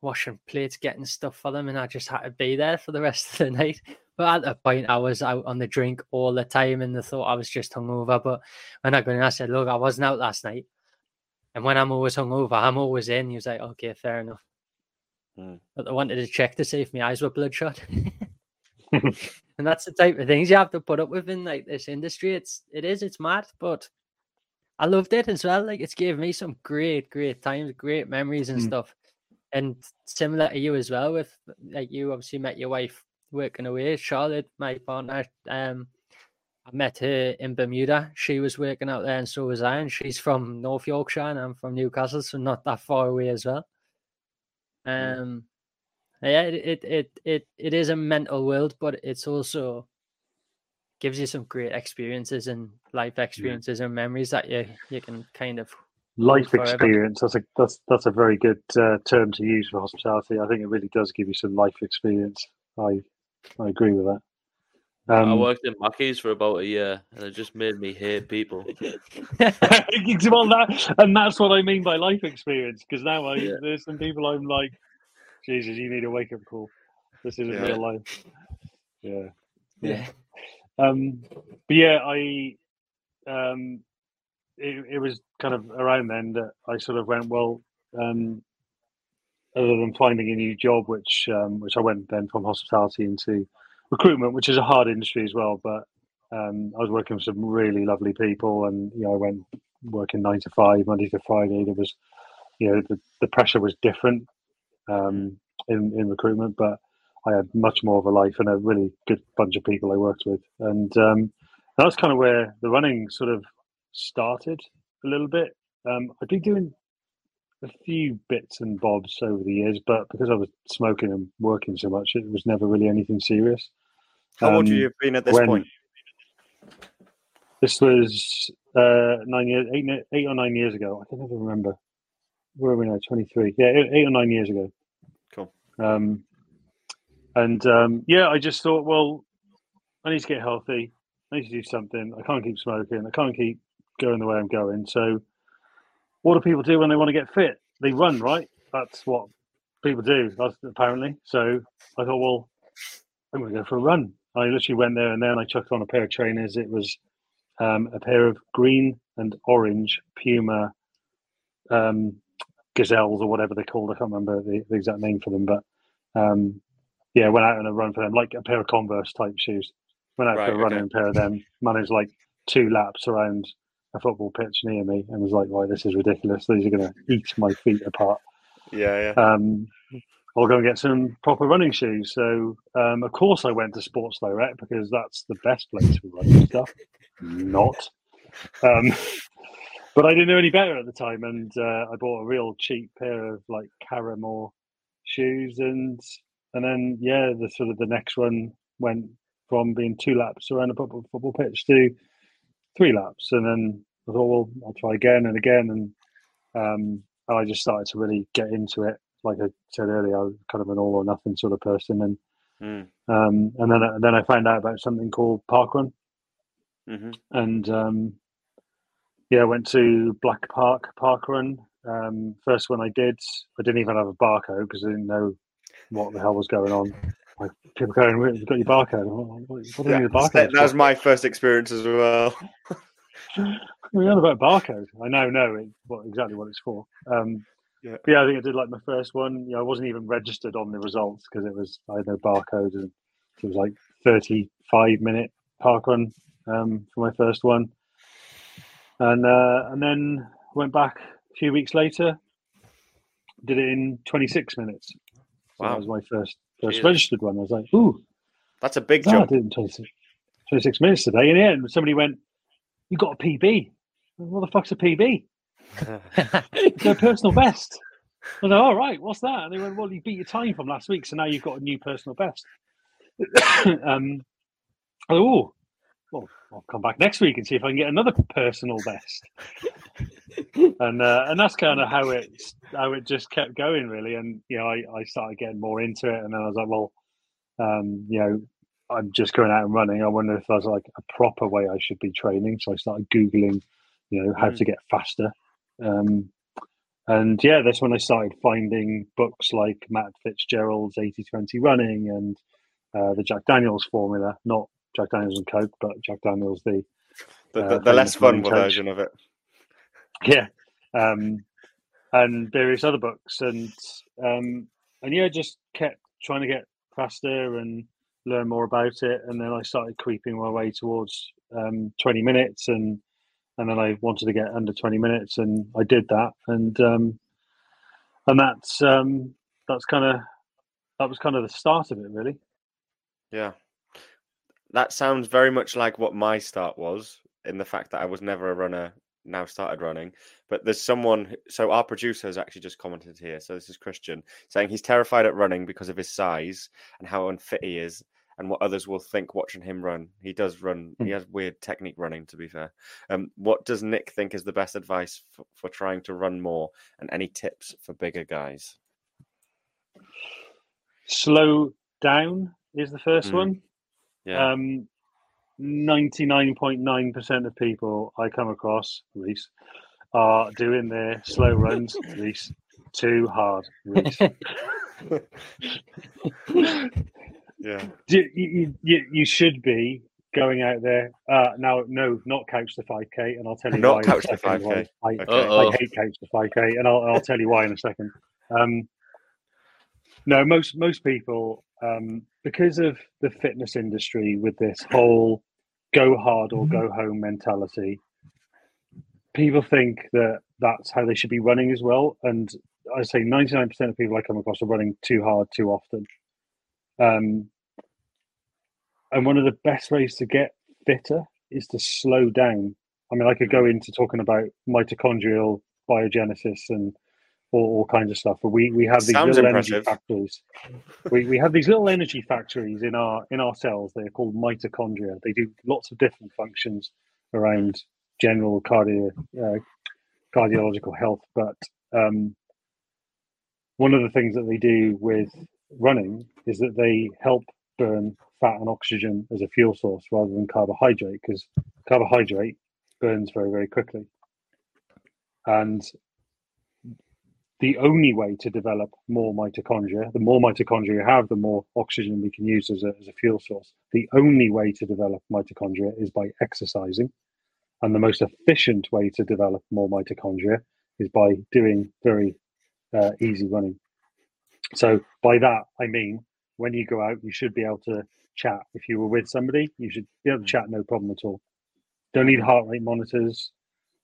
washing plates, getting stuff for them, and I just had to be there for the rest of the night. But at that point, I was out on the drink all the time, and they thought I was just hungover. But when I got in, I said, "Look, I wasn't out last night." And when I'm always hungover, I'm always in. He was like, "Okay, fair enough." Mm. But I wanted to check to see if my eyes were bloodshot. and that's the type of things you have to put up with in like this industry. It's it is it's mad, but I loved it as well. Like it's gave me some great, great times, great memories and Mm. stuff. And similar to you as well, with like you obviously met your wife working away. Charlotte, my partner, um, I met her in Bermuda. She was working out there, and so was I. And she's from North Yorkshire, and I'm from Newcastle, so not that far away as well. Mm. Um, yeah, it it it it, it is a mental world, but it's also gives you some great experiences and life experiences and memories that you you can kind of Life experience. That's a that's that's a very good uh, term to use for hospitality. I think it really does give you some life experience. I I agree with that. I Um, worked in Mackey's for about a year, and it just made me hate people. well, that and that's what I mean by life experience. Because now I Yeah. there's some people I'm like, Jesus, you need a wake up call. This isn't Yeah. real life. Yeah. yeah. Um, but yeah, I um, it, it was kind of around then that I sort of went well. Um, other than finding a new job, which um, which I went then from hospitality into recruitment, which is a hard industry as well. But um, I was working with some really lovely people, and you know, I went working nine to five, Monday to Friday. There was, you know, the, the pressure was different um, in in recruitment, but I had much more of a life and a really good bunch of people I worked with, and um, that's kind of where the running sort of started a little bit. Um, I'd been doing a few bits and bobs over the years, but because I was smoking and working so much, it was never really anything serious. How old Um, you have been at this when- point? This was uh, nine years, eight, eight or nine years ago. I can never remember. Where are we now? Twenty three. Yeah, eight, eight or nine years ago. Cool. Um, and um, yeah, I just thought, well, I need to get healthy. I need to do something. I can't keep smoking. I can't keep going the way I'm going. So, what do people do when they want to get fit? They run, right? That's what people do. Apparently. So I thought, well, I'm going to go for a run. I literally went there and then I chucked on a pair of trainers. It was um, a pair of green and orange Puma um, gazelles or whatever they're called. I can't remember the, the exact name for them, but um, yeah, went out on a run for them, like a pair of Converse type shoes. Went out Right, for a run okay. in a pair of them. Managed like two laps around a football pitch near me, and was like, "Right, this is ridiculous. These are going to eat my feet apart." Yeah, yeah. um, I'll go and get some proper running shoes. So, um, of course, I went to Sports Direct because that's the best place for running stuff. Not. Um, but I didn't know any better at the time, and uh, I bought a real cheap pair of like Karrimor shoes, and and then yeah, the sort of the next one went from being two laps around a football, football pitch to three laps, and then I thought, well, I'll try again and again, and um, and I just started to really get into it. Like I said earlier, I was kind of an all or nothing sort of person, and Mm. um, and then and then I found out about something called Parkrun, hmm and um, yeah, I went to Black Park Parkrun. Um, first one I did, I didn't even have a barcode because I didn't know what the hell was going on. Like people going, "Wait, "You got your barcode?" Like, What, what do you Yeah, barcode? that that was my first experience as well. we learned about barcode. I now know it, what exactly what it's for. Um, Yeah. but yeah, I think I did like my first one. You know, I wasn't even registered on the results because it was I had no barcode, and it was like thirty-five minute park run um, for my first one, and uh, and then went back a few weeks later, did it in twenty-six minutes. So Wow. that was my first first Jesus. registered one. I was like, ooh, That's a big no, I did it in 26, 26 minutes today. And yeah, and somebody went, you got a PB. What the fuck's a PB? It's a personal best. I was like, all right, what's that? And they went, well, you beat your time from last week, so now you've got a new personal best. um, oh, well, I'll come back next week and see if I can get another personal best. and uh, and that's kind of how it how it just kept going, really. And you know, I, I started getting more into it, and then I was like, well, um, you know, I'm just going out and running. I wonder if there's like a proper way I should be training. So I started googling, you know, how Mm. to get faster. Um, and yeah, that's when I started finding books like Matt Fitzgerald's 80-20 running and uh, the Jack Daniels formula, not Jack Daniels and Coke, but Jack Daniels the The, uh, the, the less fun version of it. yeah, um, and various other books, and um, and yeah, just kept trying to get faster and learn more about it, and then I started creeping my way towards um, twenty minutes, and and then I wanted to get under twenty minutes, and I did that, and um, and that's um, that's kind of that was kind of the start of it, really. Yeah. That sounds very much like what my start was in the fact that I was never a runner, now started running. But there's someone, so our producer has actually just commented here. So this is Christian saying he's terrified at running because of his size and how unfit he is and what others will think watching him run. He does run, he Hmm. has weird technique running, to be fair. Um, what does Nick think is the best advice for, for trying to run more and any tips for bigger guys? Slow down is the first Mm. one. Yeah. Um, 99.9% of people I come across, Reese, are doing their slow runs, Reese, too hard, Reese. yeah. you, you, you, you should be going out there. Uh, now, no, not couch to 5K, and I'll tell you Not why. in a Couch the second 5K. why I, Okay. I hate couch to 5K, and I'll, I'll tell you why in a second. Um, no, most most people, um, because of the fitness industry with this whole go hard or go home mentality, people think that that's how they should be running as well. And I say 99% of people I come across are running too hard too often. Um, and one of the best ways to get fitter is to slow down. I mean, I could go into talking about mitochondrial biogenesis and all, all kinds of stuff, but we, we have these Sounds little impressive. energy factories. we, we have these little energy factories in our in our cells. They're called mitochondria. They do lots of different functions around general cardio uh, cardiological health, but um, one of the things that they do with running is that they help burn fat and oxygen as a fuel source rather than carbohydrate because carbohydrate burns very very quickly and the only way to develop more mitochondria the more mitochondria you have the more oxygen we can use as a, as a fuel source the only way to develop mitochondria is by exercising and the most efficient way to develop more mitochondria is by doing very uh, easy running so by that I mean when you go out, you should be able to chat. If you were with somebody, you should be able to chat, no problem at all. Don't need heart rate monitors.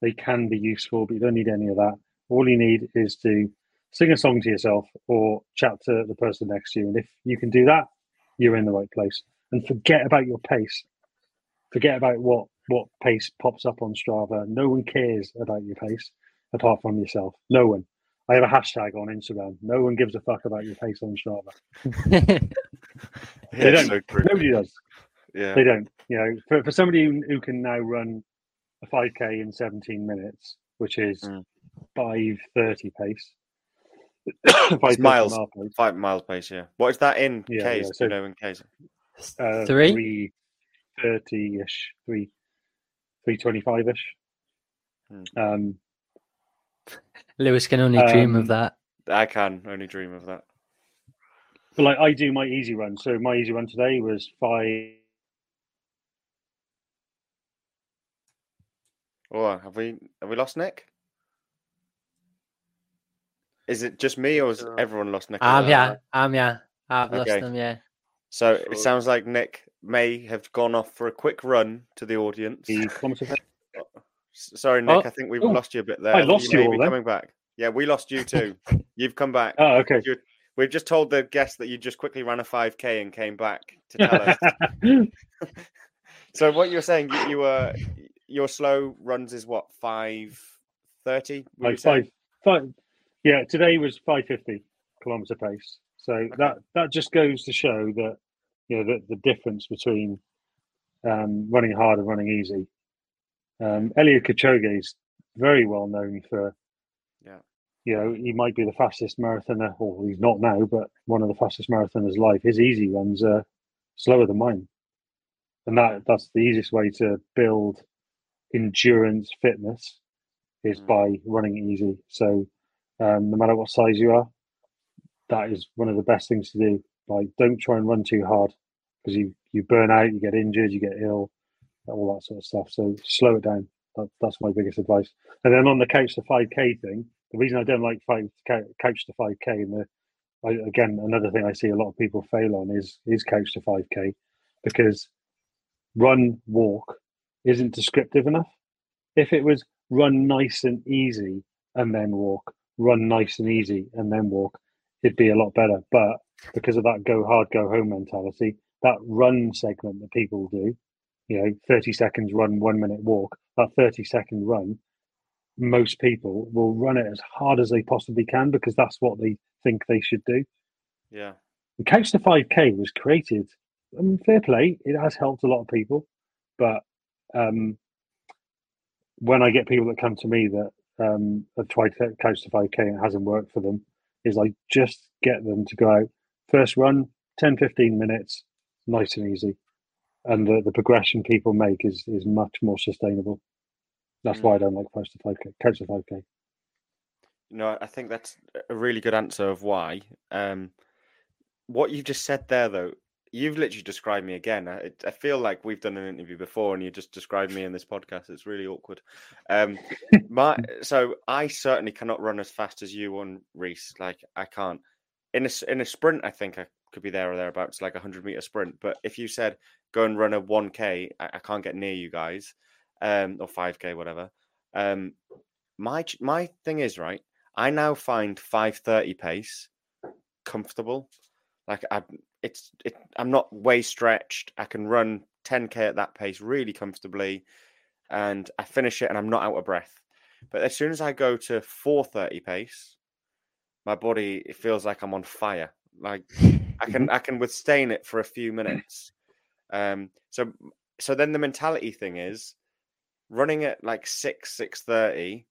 They can be useful, but you don't need any of that. All you need is to sing a song to yourself or chat to the person next to you. And if you can do that, you're in the right place. And forget about your pace. Forget about what what pace pops up on Strava. No one cares about your pace apart from yourself. No one. I have a hashtag on Instagram. No one gives a fuck about your pace on Strava. They don't. so. Nobody does. Yeah. They don't. You know, for, for somebody who, who can now run a 5k in 17 minutes, which is Mm. 530 pace, 530 miles. pace, Five miles pace, yeah. What is that in Yeah, K's? yeah, so- you know in K's? uh, Three? 330 ish, 3 325 ish. Hmm. Um, Lewis can only dream Um, of that. I can only dream of that. but like I do my easy run. So my easy run today was five. Oh, have we have we lost Nick? Is it just me or has Uh, everyone lost Nick? I'm yeah, I'm yeah. I've lost Okay. them, yeah. So Sure. it sounds like Nick may have gone off for a quick run to the audience. The kilometer pace. S- Sorry, Nick, Oh, I think we've oh, lost you a bit there. I lost you may all be then. coming back. Yeah, we lost you too. You've come back. Oh, okay. We've just told the guest that you just quickly ran a 5k and came back to tell us. so what you're saying, you, you were your slow runs is what five thirty? like five, five. Yeah, today was five fifty kilometer pace. So that that just goes to show that you know the, the difference between um, running hard and running easy. Um, Eliud Kipchoge is very well known for, Yeah. you know, he might be the fastest marathoner, or he's not now, but one of the fastest marathoners alive. His easy runs are slower than mine, and that that's the easiest way to build endurance fitness is Mm. by running easy. So um, no matter what size you are, that is one of the best things to do. Like, don't try and run too hard because you you burn out, you get injured, you get ill, all that sort of stuff. So slow it down. That, that's my biggest advice. And then on the couch to five k thing, the reason I don't like five cou- couch to five k, and the I, again another thing I see a lot of people fail on is is couch to five k because run walk isn't descriptive enough. If it was run nice and easy and then walk, run nice and easy and then walk, it'd be a lot better. But because of that go hard, go home mentality, that run segment that people do, you know, 30 seconds run, one minute walk, that 30 second run, most people will run it as hard as they possibly can because that's what they think they should do. Yeah. The Couch to 5K was created, I mean, fair play, it has helped a lot of people. But um, when I get people that come to me that um, have tried to Couch to 5K and it hasn't worked for them, is I just get them to go out, first run, 10, 15 minutes, nice and easy. And the, the progression people make is, is much more sustainable. That's Mm. why I don't like Couch to 5K. Couch to 5K. No, I think that's a really good answer of why. Um, what you just said there, though, you've literally described me again. I, I feel like we've done an interview before, and you just described me in this podcast. It's really awkward. Um, my so I certainly cannot run as fast as you on Reese. Like I can't in a in a sprint. I think I could be there or thereabouts, like a hundred meter sprint. But if you said go and run a one k, I, I can't get near you guys, um, or five k, whatever. Um, my my thing is right. I now find 530 pace comfortable. Like I it's it I'm not way stretched. I can run 10k at that pace really comfortably and I finish it and I'm not out of breath. But as soon as I go to 430 pace, my body it feels like I'm on fire. Like I can I can withstand it for a few minutes. Um so so then the mentality thing is running at like 6 630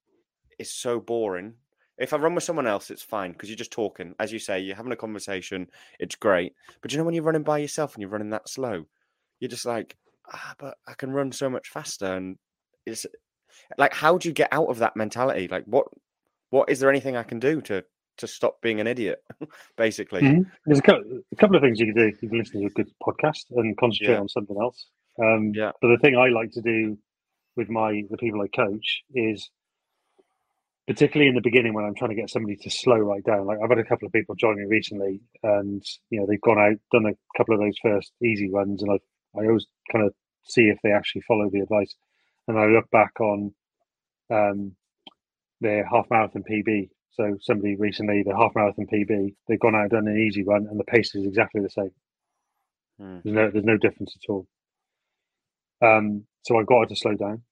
is so boring if I run with someone else, it's fine because you're just talking. As you say, you're having a conversation. It's great. But you know when you're running by yourself and you're running that slow, you're just like, ah, but I can run so much faster. And it's like, how do you get out of that mentality? Like, what, what is there anything I can do to to stop being an idiot? Basically, Mhm. There's a couple, a couple of things you can do. You can listen to a good podcast and concentrate Yeah. on something else. Um, Yeah. But the thing I like to do with my the people I coach is, particularly in the beginning when I'm trying to get somebody to slow right down. Like I've had a couple of people join me recently, and you know they've gone out, done a couple of those first easy runs, and I I always kind of see if they actually follow the advice, and I look back on um, their half marathon PB. So somebody recently, the half marathon PB, they've gone out and done an easy run, and the pace is exactly the same. Hmm. There's no there's no difference at all. Um, so I've got her to slow down,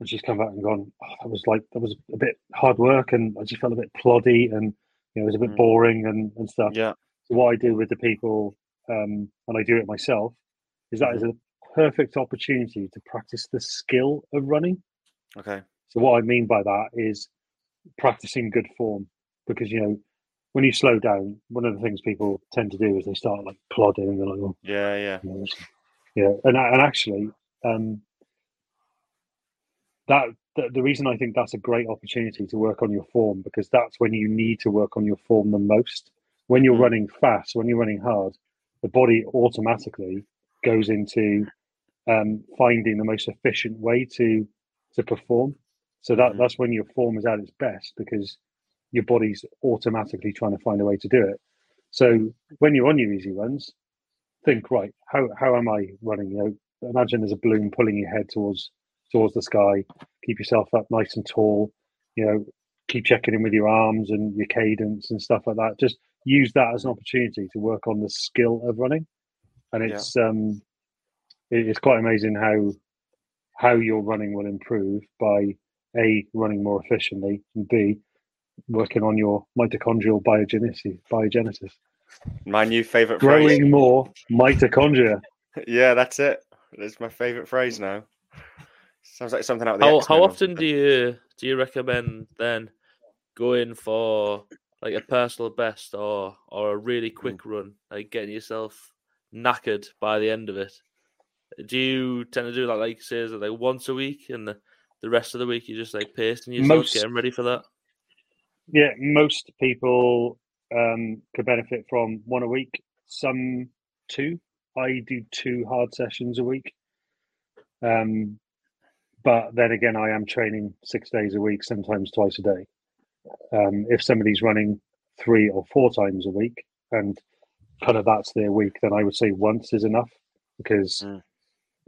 and she's come back and gone. Oh, that was like that was a bit hard work, and I just felt a bit ploddy, and you know it was a bit Mm. boring and and stuff. yeah, So what I do with the people, um, and I do it myself, is that is a perfect opportunity to practice the skill of running. okay, So what I mean by that is practicing good form, because you know when you slow down, one of the things people tend to do is they start like plodding and they're like, oh, yeah, yeah, you know, yeah, and and actually, um, that the, the reason I think that's a great opportunity to work on your form because that's when you need to work on your form the most. When you're Mm. running fast, when you're running hard, the body automatically goes into um, finding the most efficient way to to perform. So that Mhm. that's when your form is at its best because your body's automatically trying to find a way to do it. So when you're on your easy runs, think right how how am i running you know imagine there's a balloon pulling your head towards towards the sky keep yourself up nice and tall you know keep checking in with your arms and your cadence and stuff like that just use that as an opportunity to work on the skill of running and Yeah. it's um it- it's quite amazing how how your running will improve by a running more efficiently and b working on your mitochondrial biogenesis. Biogenesis. My new favorite Growing phrase. more mitochondria. Yeah, that's it. It's my favorite phrase now. Sounds like something out of the How X-Men how often do you do you recommend then going for like a personal best or or a really Hmm. quick run, like getting yourself knackered by the end of it? Do you tend to do that like say is like once a week and the, the rest of the week you're just like pacing yourself, Most- getting ready for that? Yeah, most people um, could benefit from one a week, some two. I do two hard sessions a week. Um, but then again, I am training six days a week, sometimes twice a day. Um, if somebody's running three or four times a week and kind of that's their week, then I would say once is enough because Mm.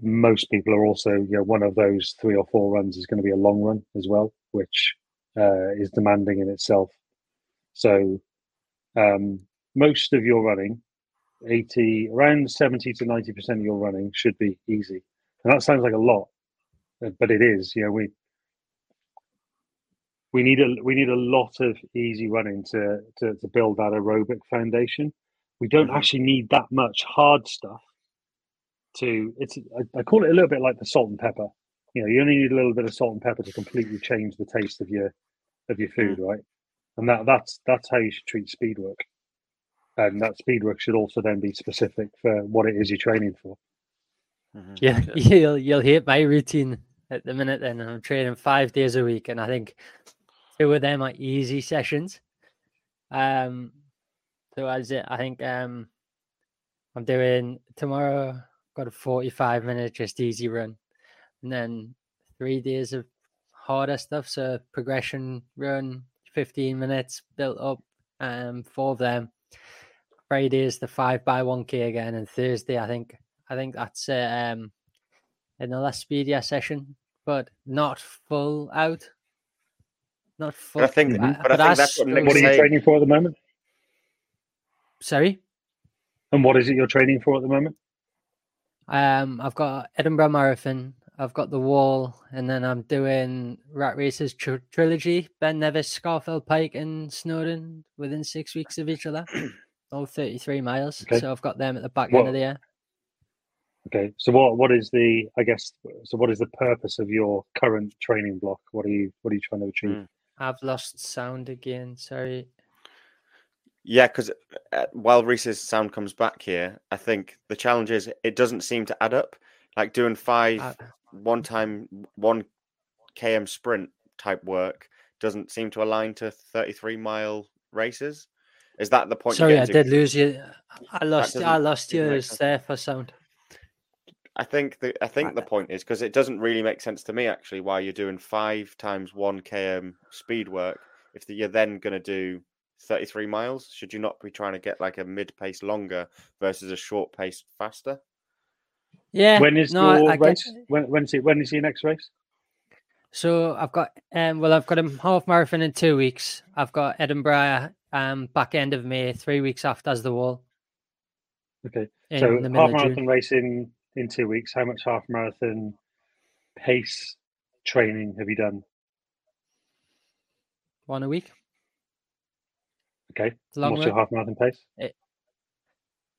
most people are also, you know, one of those three or four runs is going to be a long run as well, which uh, is demanding in itself. So um, most of your running, 80, around 70 to 90% of your running should be easy. And that sounds like a lot, but it is. You know, we we need a we need a lot of easy running to to, to build that aerobic foundation. We don't Mhm. actually need that much hard stuff to it's I, I call it a little bit like the salt and pepper. You know, you only need a little bit of salt and pepper to completely change the taste of your of your food, right? And that that's that's how you should treat speed work. And that speed work should also then be specific for what it is you're training for. Mhm. Yeah, you'll you'll hate my routine at the minute. Then I'm training five days a week, and I think two of them are easy sessions. Um, so as it, I think um, I'm doing tomorrow. Got a 45 minute just easy run, and then three days of harder stuff. So progression run, 15 minutes built up. Um, four of them. Friday is the five by one k again, and Thursday I think I think that's uh, um last speedier session, but not full out. Not full. But I think, Mhm. but I think that's what still- Nick's What are you saying. training for at the moment? Sorry. And what is it you're training for at the moment? Um, I've got Edinburgh Marathon. I've got the Wall, and then I'm doing Rat Races tr- trilogy. Ben Nevis, Scafell Pike, and Snowdon within six weeks of each other. All 33 miles. Okay. So I've got them at the back end of the year. Okay, so what what is the I guess so what is the purpose of your current training block? What are you what are you trying to achieve? Mm. I've lost sound again. Sorry. Yeah, because uh, while Reese's sound comes back here, I think the challenge is it doesn't seem to add up. Like doing five Uh, one time one km sprint type work doesn't seem to align to 33 mile races. Is that the point? you're sorry, I to? did lose you. I lost. I lost even make yours there for sound. I think the I think the point is because it doesn't really make sense to me actually why you're doing five times one km speed work if the, you're then going to do 33 miles. Should you not be trying to get like a mid pace longer versus a short pace faster? Yeah. When is no, your I get- race? When when's it, when is your next race? So I've got um well I've got a half marathon in two weeks. I've got Edinburgh um back end of May, three weeks after as the wall. Okay, In so the half of June. marathon race in two weeks. How much half marathon pace training have you done? One a week. Okay, what's your half marathon pace?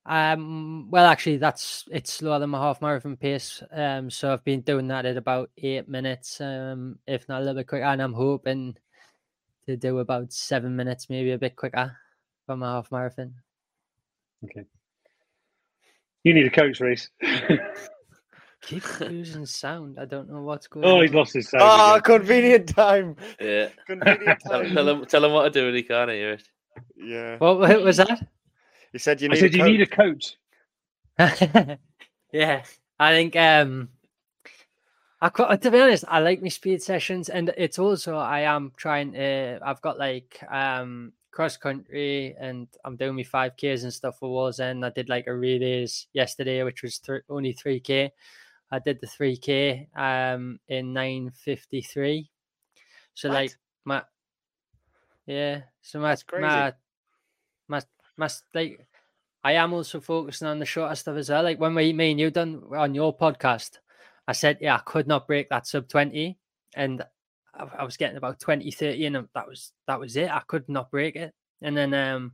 Um well actually that's it's slower than my half marathon pace. Um so I've been doing that at about eight minutes, um, if not a little bit quicker, and I'm hoping to do about seven minutes, maybe a bit quicker for my half marathon. You need a coach race. Keep losing sound. I don't know what's going oh, on. he's lost his sound. Ah, again. convenient time. Yeah. Convenient Tell, time. tell him tell him what to do and he can't hear it. Yeah, What wa- was that? he said you need I need. said a you need a coach. yeah, I think um, I quite, to be honest, I like my speed sessions, and it's also I am trying to. I've got like um cross country, and I'm doing my five k's and stuff for Wallsend. I did like a relays yesterday, which was th- only three k. I did the three k um in nine fifty three. So What? like my yeah, so my my my my like I am also focusing on the shorter stuff as well. Like when we me and you done on your podcast, I said, yeah, I could not break that sub 20. And I, was getting about 20, 30, and that was that was it. I could not break it. And then um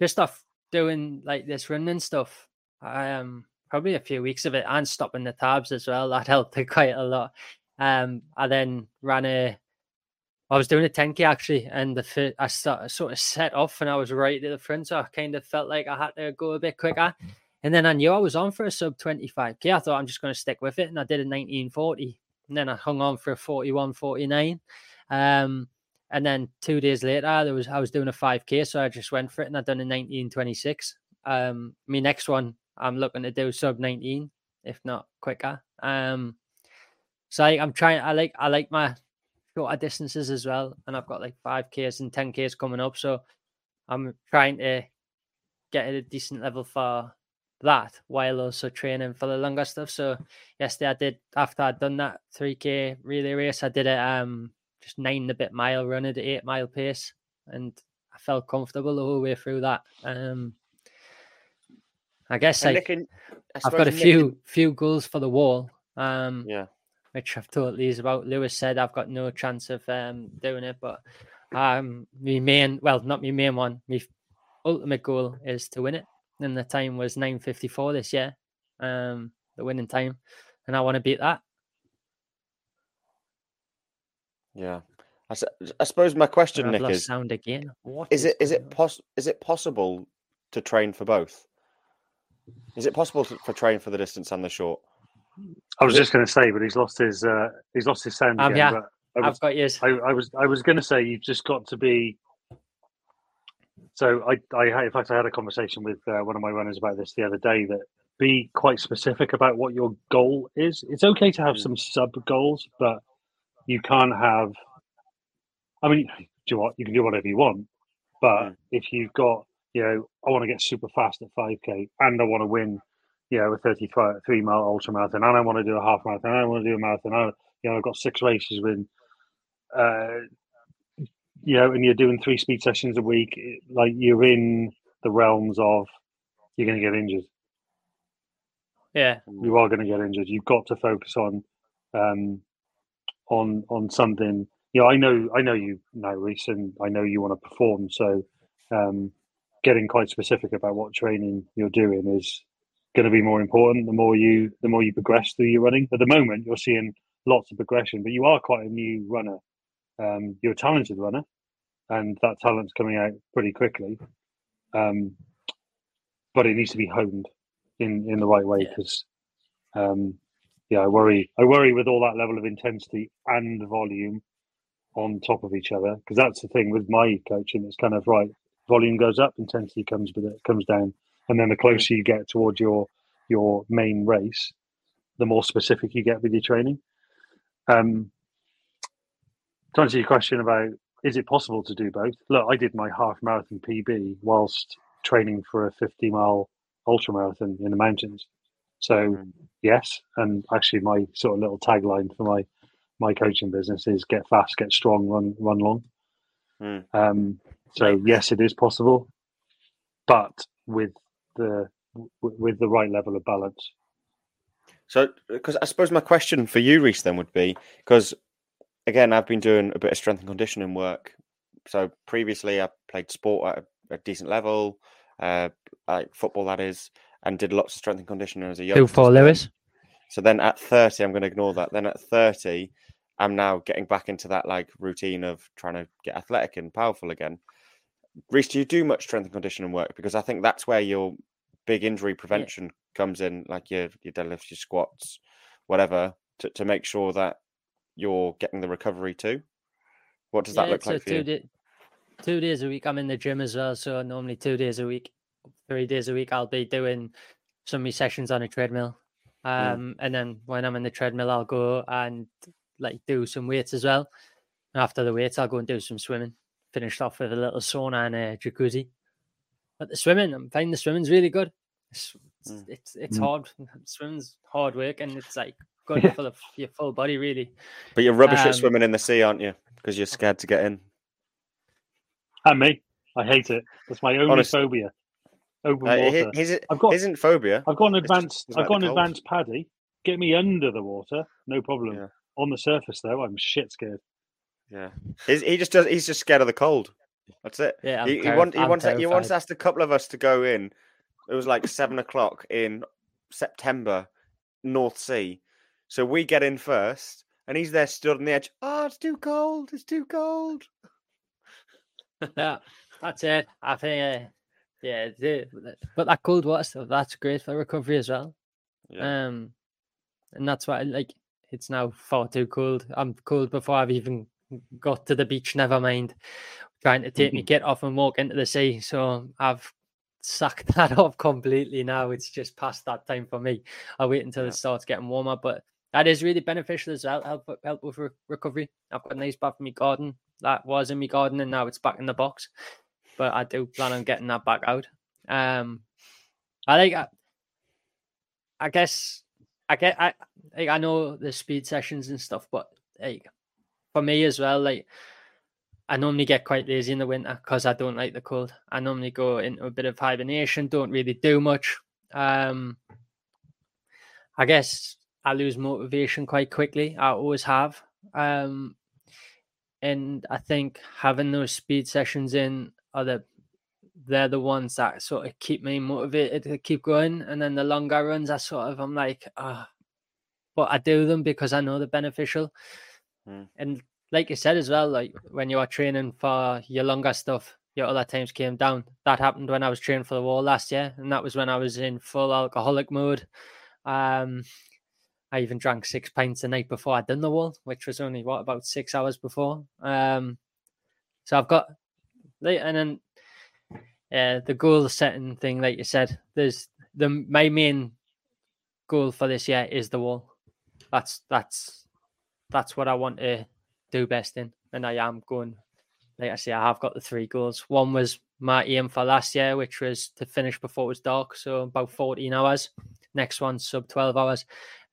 just off doing like this running stuff, I um probably a few weeks of it and stopping the tabs as well. That helped quite a lot. Um I then ran a I was doing a 10k actually, and the fit, I start, sort of set off, and I was right at the front, so I kind of felt like I had to go a bit quicker. And then I knew I was on for a sub 25k. I thought I'm just going to stick with it, and I did a 1940, and then I hung on for a 41, 49. Um, and then two days later, there was I was doing a 5k, so I just went for it, and I done a 1926. Um, my next one, I'm looking to do sub 19, if not quicker. Um, so I, I'm trying. I like I like my shorter distances as well, and I've got like five k's and ten k's coming up. So I'm trying to get at a decent level for that while also training for the longer stuff. So yesterday I did after I'd done that three k relay race, I did a um just nine and a bit mile run at eight mile pace, and I felt comfortable the whole way through that. Um, I guess like, I I've got a few few goals for the wall. Um, yeah. which I've told Lee's about. Lewis said I've got no chance of um, doing it, but um, my main, well, not my main one, my ultimate goal is to win it. And the time was 9.54 this year, um, the winning time. And I want to beat that. Yeah. I suppose my question, I've Nick, lost is sound again. What is it is it pos- is it possible to train for both? Is it possible to, for train for the distance and the short? I was just going to say, but he's lost his uh, he's lost his sound Um, again. yeah, But I was, I've got yours. I, I was I was going to say you've just got to be. So I I in fact I had a conversation with uh, one of my runners about this the other day that be quite specific about what your goal is. It's okay to have Mm. some sub goals, but you can't have. I mean, do you what you can do whatever you want, but Mm. if you've got you know I want to get super fast at five k and I want to win, you know, a thirty three mile ultra marathon and I want to do a half marathon and I want to do a marathon. I, you know, I've got six races with uh, you know, and you're doing three speed sessions a week, like you're in the realms of you're going to get injured. Yeah. You are going to get injured. You've got to focus on, um, on on something. You know, I know, I know you now, Reese, and I know you want to perform. So, um, getting quite specific about what training you're doing is going to be more important. The more you, the more you progress through your running. At the moment, you're seeing lots of progression, but you are quite a new runner um, you're a talented runner, and that talent's coming out pretty quickly. Um, but it needs to be honed in in the right way Yeah. because, um, yeah, I worry. I worry with all that level of intensity and volume on top of each other because that's the thing with my coaching. It's kind of right. Volume goes up, intensity comes with it comes down, and then the closer you get towards your your main race, the more specific you get with your training. Um, to answer your question about is it possible to do both? Look, I did my half marathon PB whilst training for a 50 mile ultra marathon in the mountains. So Mm. yes, and actually my sort of little tagline for my my coaching business is get fast, get strong, run run long. Mm. Um, so yes, it is possible, but with the w- with the right level of balance. So, because I suppose my question for you, Reese, then would be because again, I've been doing a bit of strength and conditioning work. So previously, I played sport at a, a decent level, uh, like football, that is, and did lots of strength and conditioning as a young. For Lewis. So then at 30, I'm going to ignore that. Then at 30, I'm now getting back into that like routine of trying to get athletic and powerful again. Reese, do you do much strength and conditioning work? Because I think that's where your big injury prevention comes in, like your your deadlifts, your squats, whatever, to, to make sure that you're getting the recovery too. What does that Yeah, look so like for two, you? da- two days a week. I'm in the gym as well, so normally two days a week, three days a week. I'll be doing some of my sessions on a treadmill, Mm. um, and then when I'm in the treadmill, I'll go and like do some weights as well. After the weights, I'll go and do some swimming. Finished off with a little sauna and a jacuzzi. But the swimming, I'm finding the swimming's really good. It's it's Mm. it's, it's Mm. hard. Swimming's hard work, and it's like good for the, your full body, really. But you're rubbish um, at swimming in the sea, aren't you? Because you're scared to get in. And me, I hate it. That's my only Honest- phobia. Open Uh, water. his, I've got isn't phobia. I've got an advanced I've got an cold. advanced PADI, get me under the water, no problem. Yeah. On the surface, though, I'm shit scared. Yeah, he's, he just does. He's just scared of the cold. That's it. Yeah, I'm he, he, want, he I'm once he once asked a couple of us to go in. It was like seven o'clock in September, North Sea. So we get in first, and he's there stood on the edge. Oh, it's too cold. It's too cold. that's it. I think, uh, yeah, but that cold water stuff, that's great for recovery as well. Yeah. Um, and that's why, like, it's now far too cold. I'm cold before I've even got to the beach. Never mind trying to take me kit off and walk into the sea. So I've sacked that off completely now. It's just past that time for me. I'll wait until Yeah. it starts getting warmer, but that is really beneficial as well. Help help with re- recovery. I've got a nice bath in my garden. That was in my garden, and now it's back in the box. But I do plan on getting that back out. Um, I like. I, I guess I get. I like, I know the speed sessions and stuff, but like for me as well, like I normally get quite lazy in the winter because I don't like the cold. I normally go into a bit of hibernation, don't really do much. Um, I guess I lose motivation quite quickly. I always have. Um, and I think having those speed sessions in are the they're the ones that sort of keep me motivated to keep going. And then the longer runs, I sort of I'm like, ah, but I do them because I know they're beneficial. Mm. And like you said as well, like when you are training for your longer stuff, your other times came down. That happened when I was training for the wall last year, and that was when I was in full alcoholic mode. Um, I even drank six pints the night before I'd done the wall, which was only what about six hours before. Um, so I've got, and then uh, the goal setting thing, like you said, there's the my main goal for this year is the wall. That's that's that's what I want to do best in, and I am going. Like I say, I have got the three goals. One was my aim for last year, which was to finish before it was dark, so about 14 hours. Next one sub 12 hours,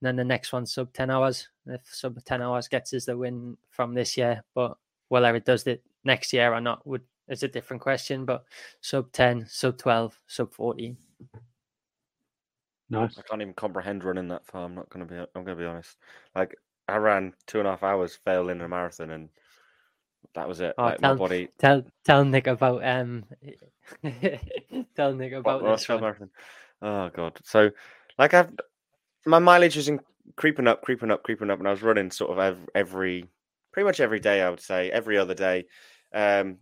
and then the next one sub 10 hours. If sub 10 hours gets us the win from this year, but whether it does it next year or not would is a different question. But sub 10, sub 12, sub 14. Nice. I can't even comprehend running that far. I'm not gonna be. I'm gonna be honest. Like I ran two and a half hours, failed in a marathon, and that was it. Oh, like my tell- body. Tell tell Nick about um tell Nick about what's this one. marathon? Oh god. So, like I've my mileage is in, creeping up, creeping up, creeping up, and I was running sort of every, pretty much every day. I would say every other day. Um,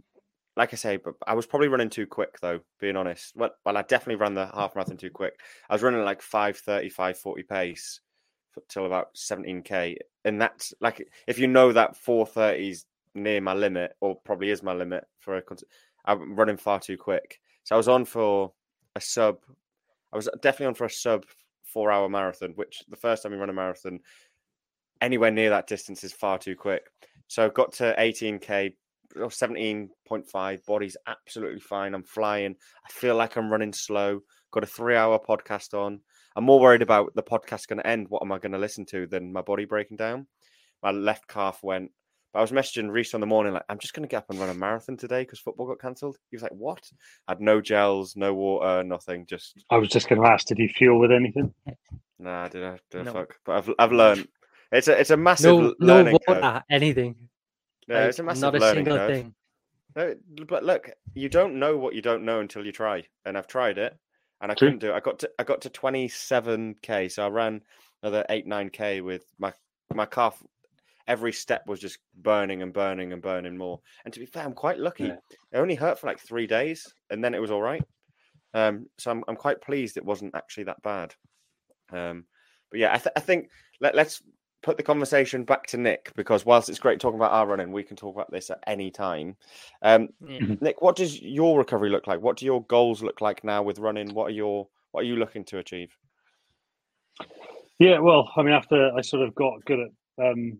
like I say, but I was probably running too quick though. Being honest, well, well, I definitely ran the half marathon too quick. I was running like 5.30, 5.40 pace till about seventeen k, and that's like if you know that four thirty is near my limit, or probably is my limit for a. I'm running far too quick. So I was on for a sub. I was definitely on for a sub four hour marathon, which the first time you run a marathon, anywhere near that distance is far too quick. So got to 18k or 17.5. Body's absolutely fine. I'm flying. I feel like I'm running slow. Got a three hour podcast on. I'm more worried about the podcast going to end. What am I going to listen to than my body breaking down? My left calf went. But I was messaging Reese on the morning, like, I'm just going to get up and run a marathon today because football got cancelled. He was like, What? I had no gels, no water, nothing. Just, I was just going to ask, did you fuel with anything? nah, did I, did I No. fuck? But I've, I've learned. It's a, it's a massive No l- no learning curve. water, anything. Yeah, Like, it's a massive not a learning single curve. thing. No, but look, you don't know what you don't know until you try, and I've tried it, and I True. couldn't do it. I got to I got to twenty seven k, so I ran another eight nine k with my my calf. Every step was just burning and burning and burning more. And to be fair, I'm quite lucky. Yeah. It only hurt for like three days, and then it was all right. Um, so I'm I'm quite pleased it wasn't actually that bad. Um, but yeah, I, th- I think let, let's put the conversation back to Nick because whilst it's great talking about our running, we can talk about this at any time. Um, Yeah. Nick, what does your recovery look like? What do your goals look like now with running? What are your what are you looking to achieve? Yeah, well, I mean, after I sort of got good at, um,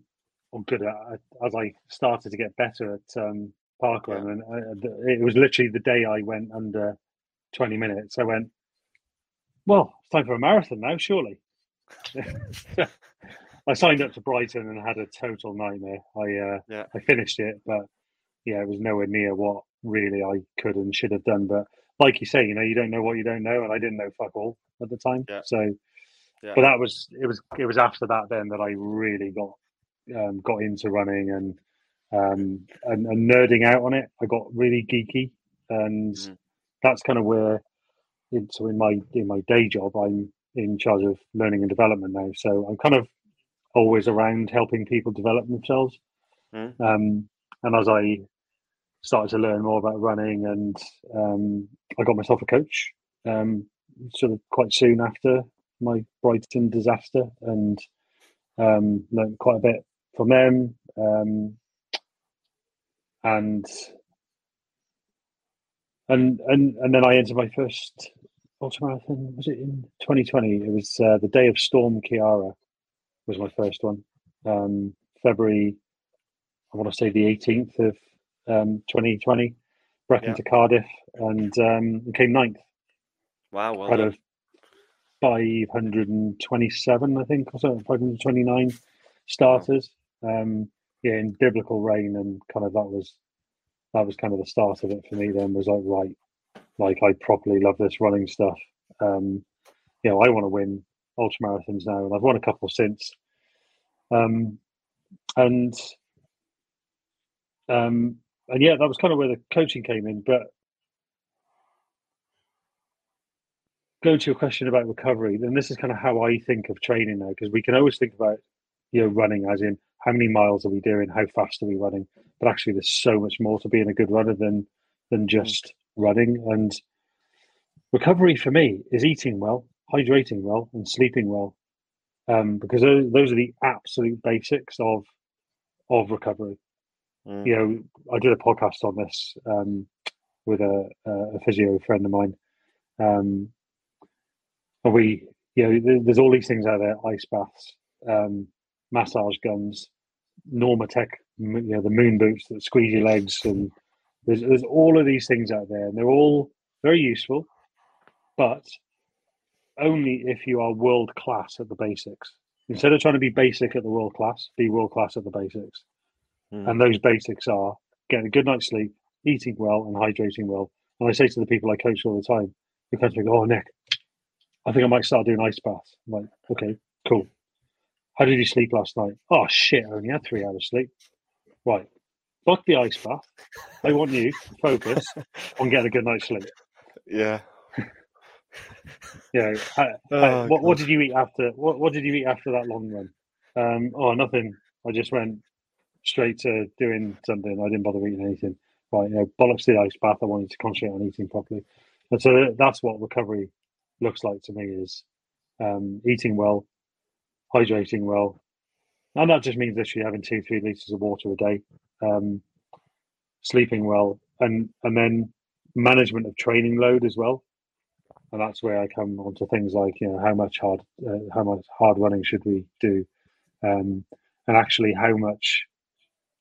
good at, as I started to get better at um, parkrun, and I, it was literally the day I went under 20 minutes. I went, well, it's time for a marathon now, surely. I signed up to Brighton and had a total nightmare. I uh, Yeah. I finished it, but yeah, it was nowhere near what really I could and should have done. But like you say, you know, you don't know what you don't know, and I didn't know fuck all at the time. Yeah. So Yeah. But that was it was it was after that then that I really got um, got into running and um, and, and nerding out on it. I got really geeky, and Mhm. that's kind of where. In, so in my in my day job, I'm in charge of learning and development now. So I'm kind of always around helping people develop themselves. Mm. Um, and as I started to learn more about running, and um, I got myself a coach, um, sort of quite soon after my Brighton disaster, and um, learned quite a bit from them. Um, and and and and then I entered my first ultramarathon. Was it in 2020? It was uh, the day of Storm Ciara. Was my first one. Um, February, I want to say the 18th of um, 2020. Brecon Yeah. to Cardiff, and um, came ninth Wow, well out of 527, I think, or so, 529 starters. Um, yeah, in biblical rain, and kind of that was that was kind of the start of it for me. Then was like, right, like I properly love this running stuff. Um, you know, I want to win ultra marathons now, and I've won a couple since. Um, and um, and yeah, that was kind of where the coaching came in. But going to your question about recovery, then this is kind of how I think of training now, because we can always think about you know running as in how many miles are we doing, how fast are we running, but actually there's so much more to being a good runner than than just running. And recovery for me is eating well, hydrating well, and sleeping well, um, because those, those are the absolute basics of of recovery Mm. you know, I did a podcast on this um, with a, a physio friend of mine. Um, and we, you know, there's all these things out there: ice baths, um, massage guns, Normatec, m- you know, the moon boots that squeeze your legs, and there's there's all of these things out there, and they're all very useful, but only if you are world class at the basics. Instead of trying to be basic at the world class, be world class at the basics. Mm. And those basics are getting a good night's sleep, eating well, and hydrating well. And I say to the people I coach all the time, who come to me, go, "Oh, Nick, I think I might start doing ice baths." I'm like, "Okay, cool. How did you sleep last night?" "Oh shit, I only had three hours sleep." Right, fuck the ice bath. I want you to focus on getting a good night's sleep. Yeah. yeah. know, how- Oh, what, what did you eat after? What, what did you eat after that long run? Um, oh, nothing. I just went straight to doing something. I didn't bother eating anything. Right, you know, bollocks the ice bath. I wanted to concentrate on eating properly, and so that's what recovery looks like to me: is um, eating well, hydrating well, and that just means literally having two, three liters of water a day, um, sleeping well, and and then management of training load as well. And that's where I come on to things like you know how much hard uh, how much hard running should we do, um, and actually how much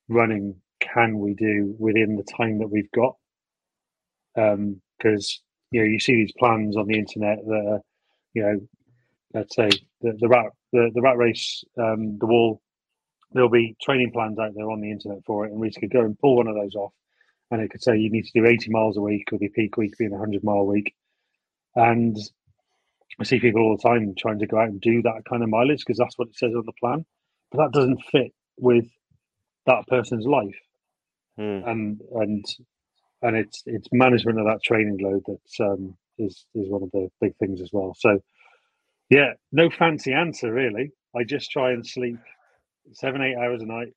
running can we do within the time that we've got, because you know you see these plans on the internet that are, you know let's say the the rat the, the rat race um, the wall there'll be training plans out there on the internet for it and we could go and pull one of those off and it could say you need to do 80 miles a week with your peak week being a 100 mile week and I see people all the time trying to go out and do that kind of mileage because that's what it says on the plan, but that doesn't fit with that person's life, Mm. and and and it's it's management of that training load that um, is is one of the big things as well. So, yeah, no fancy answer really. I just try and sleep seven eight hours a night.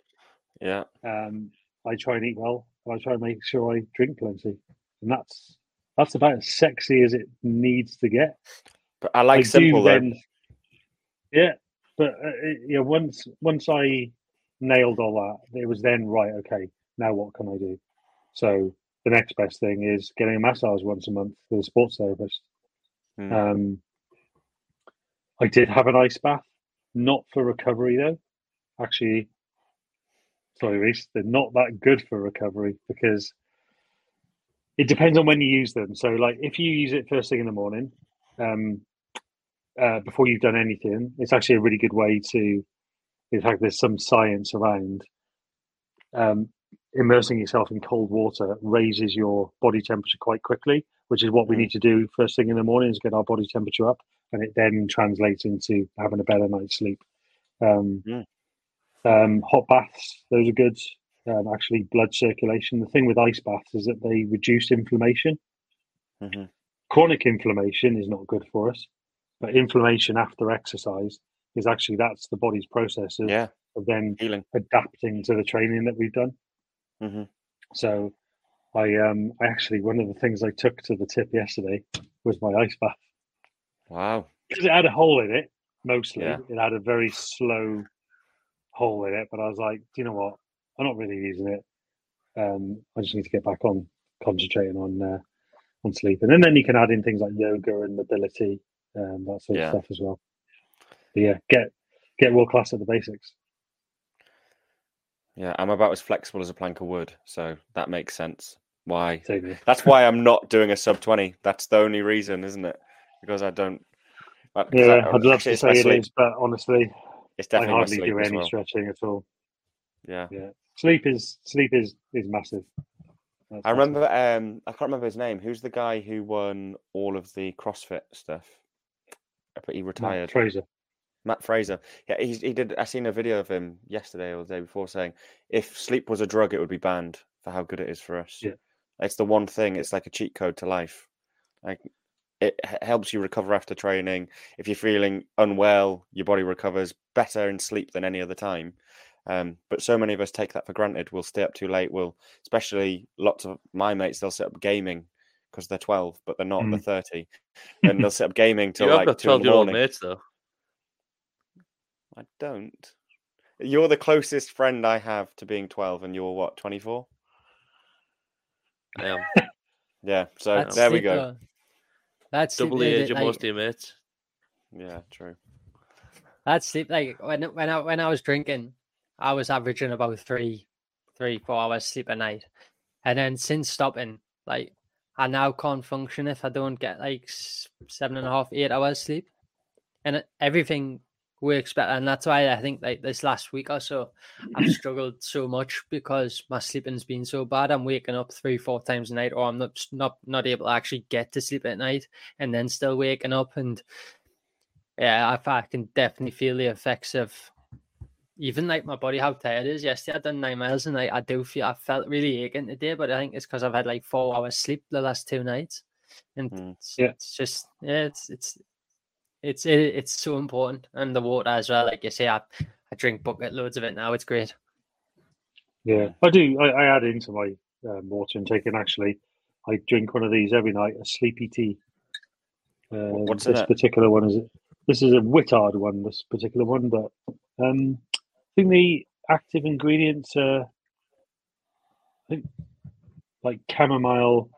Yeah. Um, I try and eat well, and I try and make sure I drink plenty, and that's that's about as sexy as it needs to get. But I like I simple then, yeah. But uh, it- you know, once once I nailed all that, it was then right. Okay, now what can I do? So the next best thing is getting a massage once a month with a sports therapist. Mm. Um, I did have an ice bath, not for recovery though. Actually, sorry, Reese, they're not that good for recovery because it depends on when you use them. So, like, if you use it first thing in the morning, um, uh, before you've done anything, it's actually a really good way to. In fact, there's some science around. Um, immersing yourself in cold water raises your body temperature quite quickly, which is what we Mm. need to do first thing in the morning is get our body temperature up, and it then translates into having a better night's sleep. Um, Mm. um, hot baths, those are good. Um, actually, blood circulation. The thing with ice baths is that they reduce inflammation. hmm Chronic inflammation is not good for us, but inflammation after exercise is actually that's the body's process of, Yeah, of then healing. adapting to the training that we've done. hmm So I um I actually one of the things I took to the tip yesterday was my ice bath Wow. because it had a hole in it mostly. Yeah. It had a very slow hole in it, but I was like, do you know what? I'm not really using it. Um, I just need to get back on concentrating on uh, on sleeping, and then you can add in things like yoga and mobility, um, that sort Yeah. of stuff as well. But yeah, get get world class at the basics. Yeah, I'm about as flexible as a plank of wood, so that makes sense. Why? That's why I'm not doing a sub 20. That's the only reason, isn't it? Because I don't. uh, Yeah, I- I'd love to say it is, but honestly, It's I definitely my hardly do any well. stretching at all. Yeah. Yeah, sleep is sleep is is massive. That's I massive. remember. Um, I can't remember his name. Who's the guy who won all of the CrossFit stuff? But he Mat retired. Fraser. Mat Fraser. Yeah, he's, he did. I seen a video of him yesterday or the day before saying, if sleep was a drug, it would be banned for how good it is for us. Yeah. It's the one thing. It's like a cheat code to life. Like it helps you recover after training. If you're feeling unwell, your body recovers better in sleep than any other time. Um, but so many of us take that for granted. We'll stay up too late. We'll, especially lots of my mates, they'll sit up gaming because they're 12, but they're not. They're 30, and they'll sit up gaming till you have like two in twelve the year old mates though. I don't. You're the closest friend I have to being 12, and you're what, 24? I am Yeah, so That's there we it, go. That's double the age of like- most of your mates. Yeah, true. That's it. Like when when I when I was drinking, I was averaging about three, three, four hours sleep a night, and then since stopping, like I now can't function if I don't get like seven and a half, eight hours sleep, and uh, it- works better. And that's why I think like this last week or so, I've struggled so much because my sleeping's been so bad. I'm waking up three, four times a night, or I'm not not not able to actually get to sleep at night, and then still waking up and yeah, I, I can definitely feel the effects of even like my body, how tired it is. Yesterday, I done nine miles, and like I do feel I felt really aching today, but I think it's because I've had like four hours sleep the last two nights, and Mm. it's, Yeah. it's just yeah, it's it's it's it, it's so important, and the water as well. Like you say, I I drink bucket loads of it now. It's great. Yeah, I do. I, I add into my um, water intake, and actually, I drink one of these every night, a sleepy tea. Um, what's this it? particular one is this is a Whittard one. This particular one, but um, I think the active ingredients are, I think, like chamomile,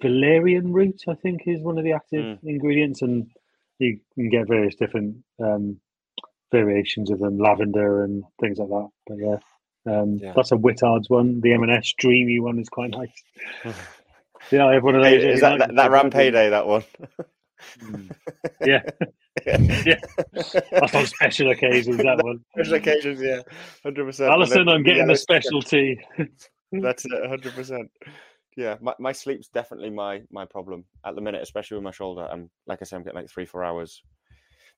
valerian root. I think is one of the active ingredients, and you can get various different um, variations of them, lavender and things like that. But yeah. Um, Yeah. That's a Whittard's one. The M&S Dreamy one is quite nice. Yeah, I have one of those. Is that that, that ram payday? That one. Mm. Yeah. yeah. That's on special occasions. That one. Special occasions, yeah, hundred percent. Alison, I'm getting the specialty. That's it, hundred percent. Yeah, my, my sleep's definitely my my problem at the minute, especially with my shoulder. I'm like I said, I'm getting like three four hours,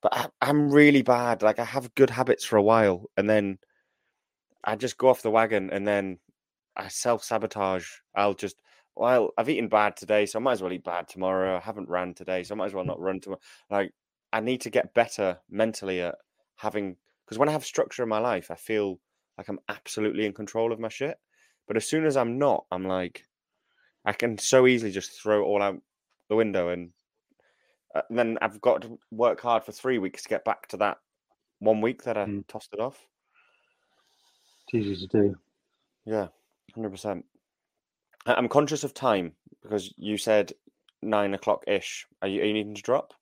but I, I'm really bad. Like I have good habits for a while, and then I just go off the wagon, and then I self sabotage. I'll just well, I've eaten bad today, so I might as well eat bad tomorrow. I haven't ran today, so I might as well not run tomorrow. Like I need to get better mentally at having because when I have structure in my life, I feel like I'm absolutely in control of my shit. But as soon as I'm not, I'm like, I can so easily just throw it all out the window, and, uh, and then I've got to work hard for three weeks to get back to that one week that I Mm. tossed it off. It's easy to do. Yeah, hundred percent. I'm conscious of time because you said nine o'clock ish. Are you, are you needing to drop?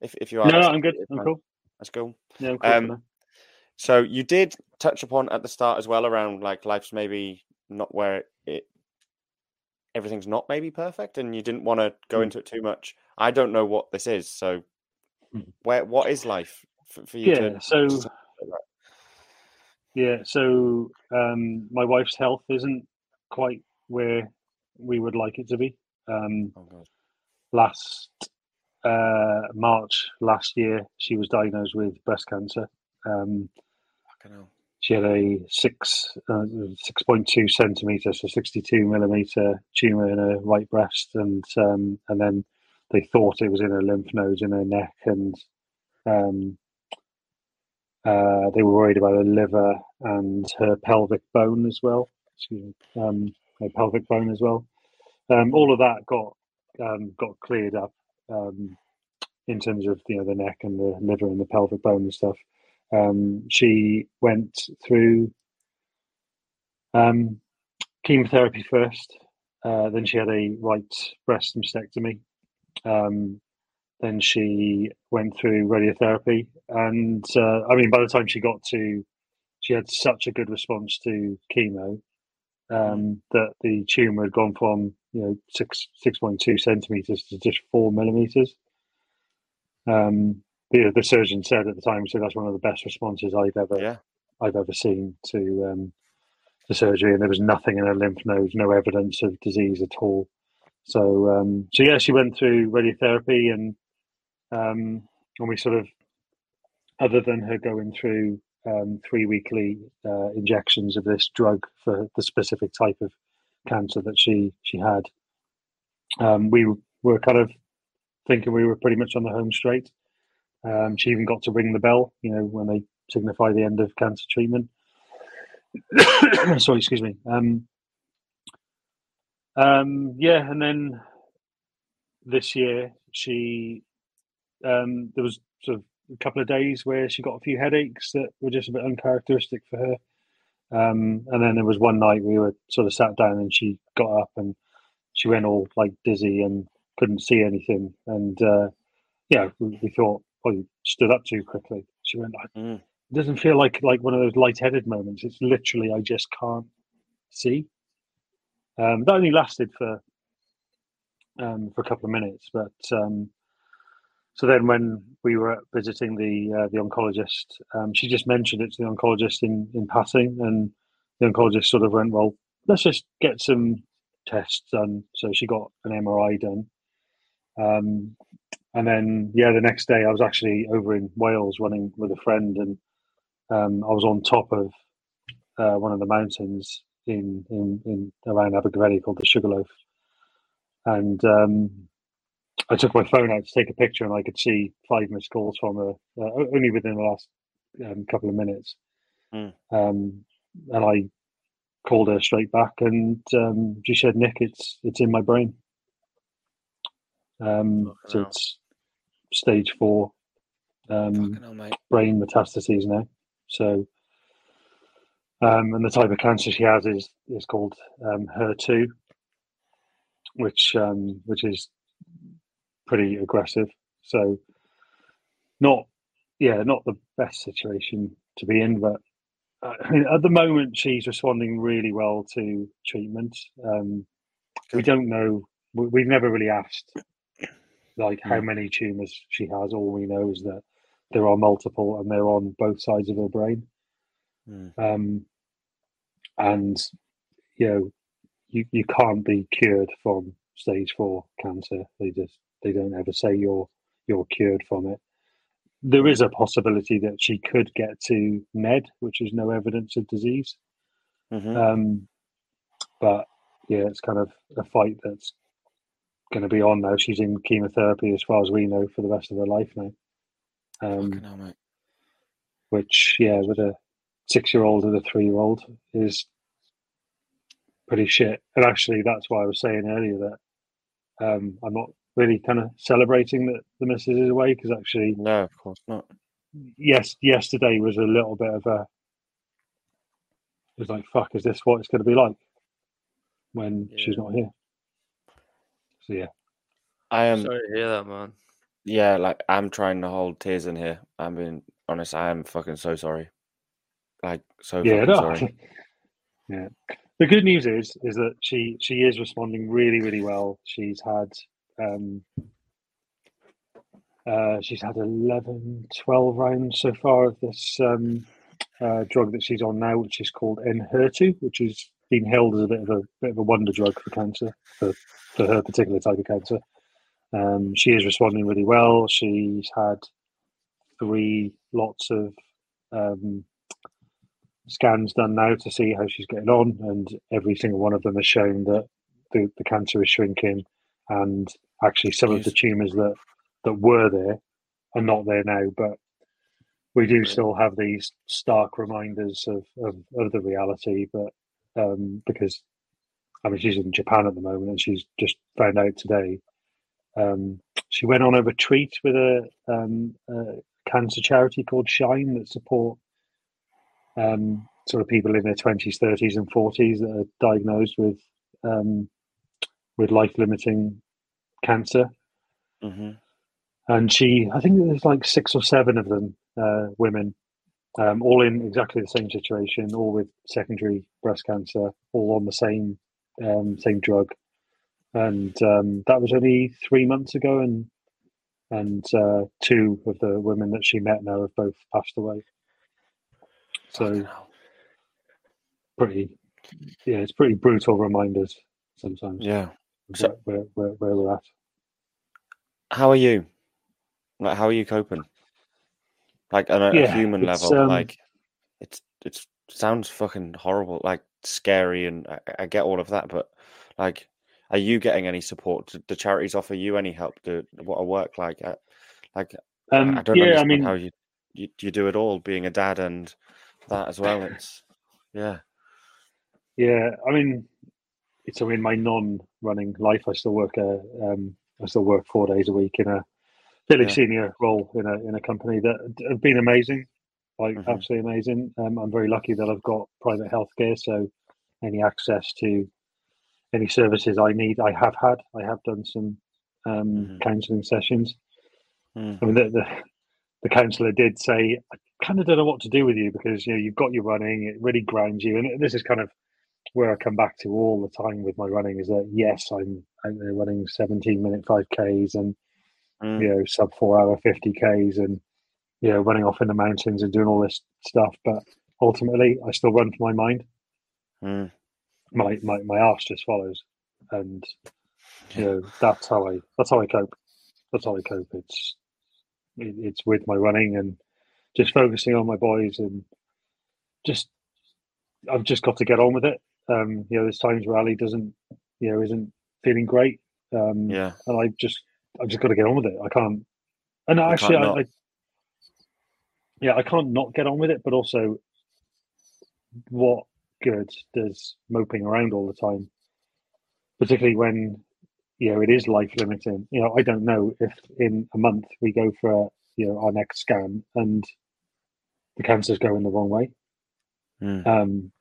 If if you are, No, that's I'm good. I'm fine. cool. That's cool. Yeah, cool Um. So you did touch upon at the start as well around like life's maybe not where it, it everything's not maybe perfect, and you didn't want to go Mm. into it too much. I don't know what this is, so Mm. where what is life for, for you Yeah. to? So to? Yeah, so um, my wife's health isn't quite where we would like it to be. Um, Oh last uh, March last year, she was diagnosed with breast cancer. Um. She had a six uh, six point two centimeter, so sixty two millimeter tumor in her right breast, and um, and then they thought it was in her lymph nodes in her neck, and um, uh, they were worried about her liver and her pelvic bone as well. Excuse me, um, her pelvic bone as well. Um, all of that got um, got cleared up um, in terms of you know the neck and the liver and the pelvic bone and stuff. Um, she went through um, chemotherapy first. Uh, then she had a right breast mastectomy. Um, then she went through radiotherapy, and uh, I mean, by the time she got to, she had such a good response to chemo um, that the tumor had gone from you know six six point two centimeters to just four millimeters. Um, the the surgeon said at the time, so that's one of the best responses I've ever Yeah. I've ever seen to um, to surgery, and there was nothing in her lymph nodes, no evidence of disease at all. So um, so yeah, she went through radiotherapy, and um, and we sort of, other than her going through um, three weekly uh, injections of this drug for the specific type of cancer that she she had, um, we were kind of thinking we were pretty much on the home straight. Um, she even got to ring the bell, you know, when they signify the end of cancer treatment. Sorry, excuse me. Um, um, yeah, and then this year she um, there was sort of a couple of days where she got a few headaches that were just a bit uncharacteristic for her. Um, and then there was one night we were sort of sat down and she got up and she went all like dizzy and couldn't see anything. And uh, yeah, we, we thought, you stood up too quickly. She went, like, Mm. it doesn't feel like like one of those lightheaded moments. It's literally I just can't see. Um, that only lasted for um, for a couple of minutes, but um, so then when we were visiting the uh, the oncologist, um, she just mentioned it to the oncologist in in passing, and the oncologist sort of went, "Well, let's just get some tests done." So she got an MRI done, um, and then yeah, the next day I was actually over in Wales running with a friend, and um, I was on top of uh, one of the mountains in in, in around Abergavenny called the Sugarloaf, and um, I took my phone out to take a picture, and I could see five missed calls from her uh, only within the last um, couple of minutes. Mm. Um, and I called her straight back, and um, she said, "Nick, it's it's in my brain. Um, so hell. it's stage four um, hell, brain metastases now. So, um, and the type of cancer she has is is called um, HER2, which um, which is pretty aggressive. So, not yeah, not the best situation to be in, but uh, I mean, at the moment she's responding really well to treatment. Um, we don't know. we- We've never really asked like how many tumors she has. All we know is that there are multiple, and they're on both sides of her brain. Mm. Um, and you know, you you can't be cured from stage four cancer. They just they don't ever say you're you're cured from it. There is a possibility that she could get to NED, which is no evidence of disease. Mhm. Um, but yeah, it's kind of a fight that's going to be on now. She's in chemotherapy, as far as we know, for the rest of her life now. Um, hell, which, yeah, with a six-year-old and a three-year-old is pretty shit. And actually, that's why I was saying earlier that um, I'm not really kind of celebrating that the missus is away because actually, No, of course not. yes, yesterday was a little bit of a. It was like, fuck, is this what it's going to be like when she's not here? So yeah, I am. Sorry to hear that, man. Yeah, like I'm trying to hold tears in here. I'm being honest. I am fucking so sorry. Like so yeah, no, sorry. yeah. The good news is is that she she is responding really really well. She's had um, uh, she's had 11, 12 rounds so far of this um, uh, drug that she's on now, which is called Enhertu, which has been held as a bit of a bit of a wonder drug for cancer for, for her particular type of cancer. Um, she is responding really well. She's had three lots of um, scans done now to see how she's getting on, and every single one of them has shown that the, the cancer is shrinking, and actually some of the tumours that that were there are not there now, but we do still have these stark reminders of, of, of the reality. But um, because I mean, she's in Japan at the moment, and she's just found out today. Um, she went on a retreat with a, um, a cancer charity called Shine that support um, sort of people in their twenties, thirties, and forties that are diagnosed with um, with life limiting cancer. hmm And she, I think there's like six or seven of them, uh, women, um, all in exactly the same situation, all with secondary breast cancer, all on the same um, same drug. And um, that was only three months ago, and and uh, two of the women that she met now have both passed away. So pretty, yeah, it's pretty brutal reminders sometimes. Yeah. So- where, where, where we're at. How are you? Like, how are you coping? Like on a, a human level, um, like it's it's sounds fucking horrible, like scary, and I, I get all of that. But like, are you getting any support? Do the charities offer you any help? Do what I work like? Uh, like, Um, I don't yeah, I understand mean, how you, you you do it all, being a dad and that as well. It's yeah, Yeah, I mean, it's so in my non-running life, I still work a, um, I still work four days a week in a fairly Yeah. senior role in a in a company that have been amazing, like Mhm. absolutely amazing. Um, I'm very lucky that I've got private healthcare, so any access to any services I need, I have had. I have done some um, Mhm. counselling sessions. Mm. I mean, the, the the counsellor did say, I kind of don't know what to do with you because you know you've got your running, it really grounds you, and this is kind of where I come back to all the time with my running is that yes, I'm out there running 17 minute 5Ks and Mm. you know sub four hour 50Ks and you know running off in the mountains and doing all this stuff, but ultimately I still run for my mind. Mm. My my my arse just follows, and you know that's how I that's how I cope. That's how I cope. It's it, it's with my running and just focusing on my boys and just I've just got to get on with it. Um, you know, there's times where Ali doesn't, you know, isn't feeling great, um, Yeah, and I just I've just got to get on with it. I can't, and You actually, can't I. I yeah, I can't not get on with it, but also, what good does moping around all the time, particularly when you know it is life limiting. You know, I don't know if in a month we go for you know our next scan and the cancer's going the wrong way. Mm. Um,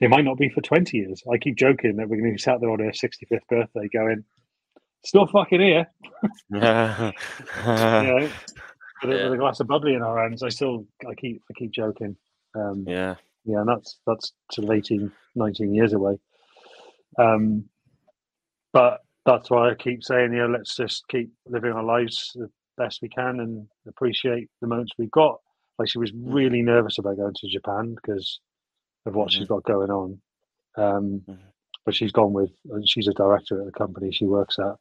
it might not be for 20 years. I keep joking that we're going to be sat there on her 65th birthday going, still fucking here, yeah. you know, with, a, Yeah. with a glass of bubbly in our hands. I still, I keep, I keep joking. Um, yeah. yeah. and that's, that's sort of 18, 19 years away. Um, but that's why I keep saying, you know, let's just keep living our lives the best we can and appreciate the moments we've got. Like she was really nervous about going to Japan because of what she's got going on. Um, Mhm. But she's gone with, she's a director at the company she works at.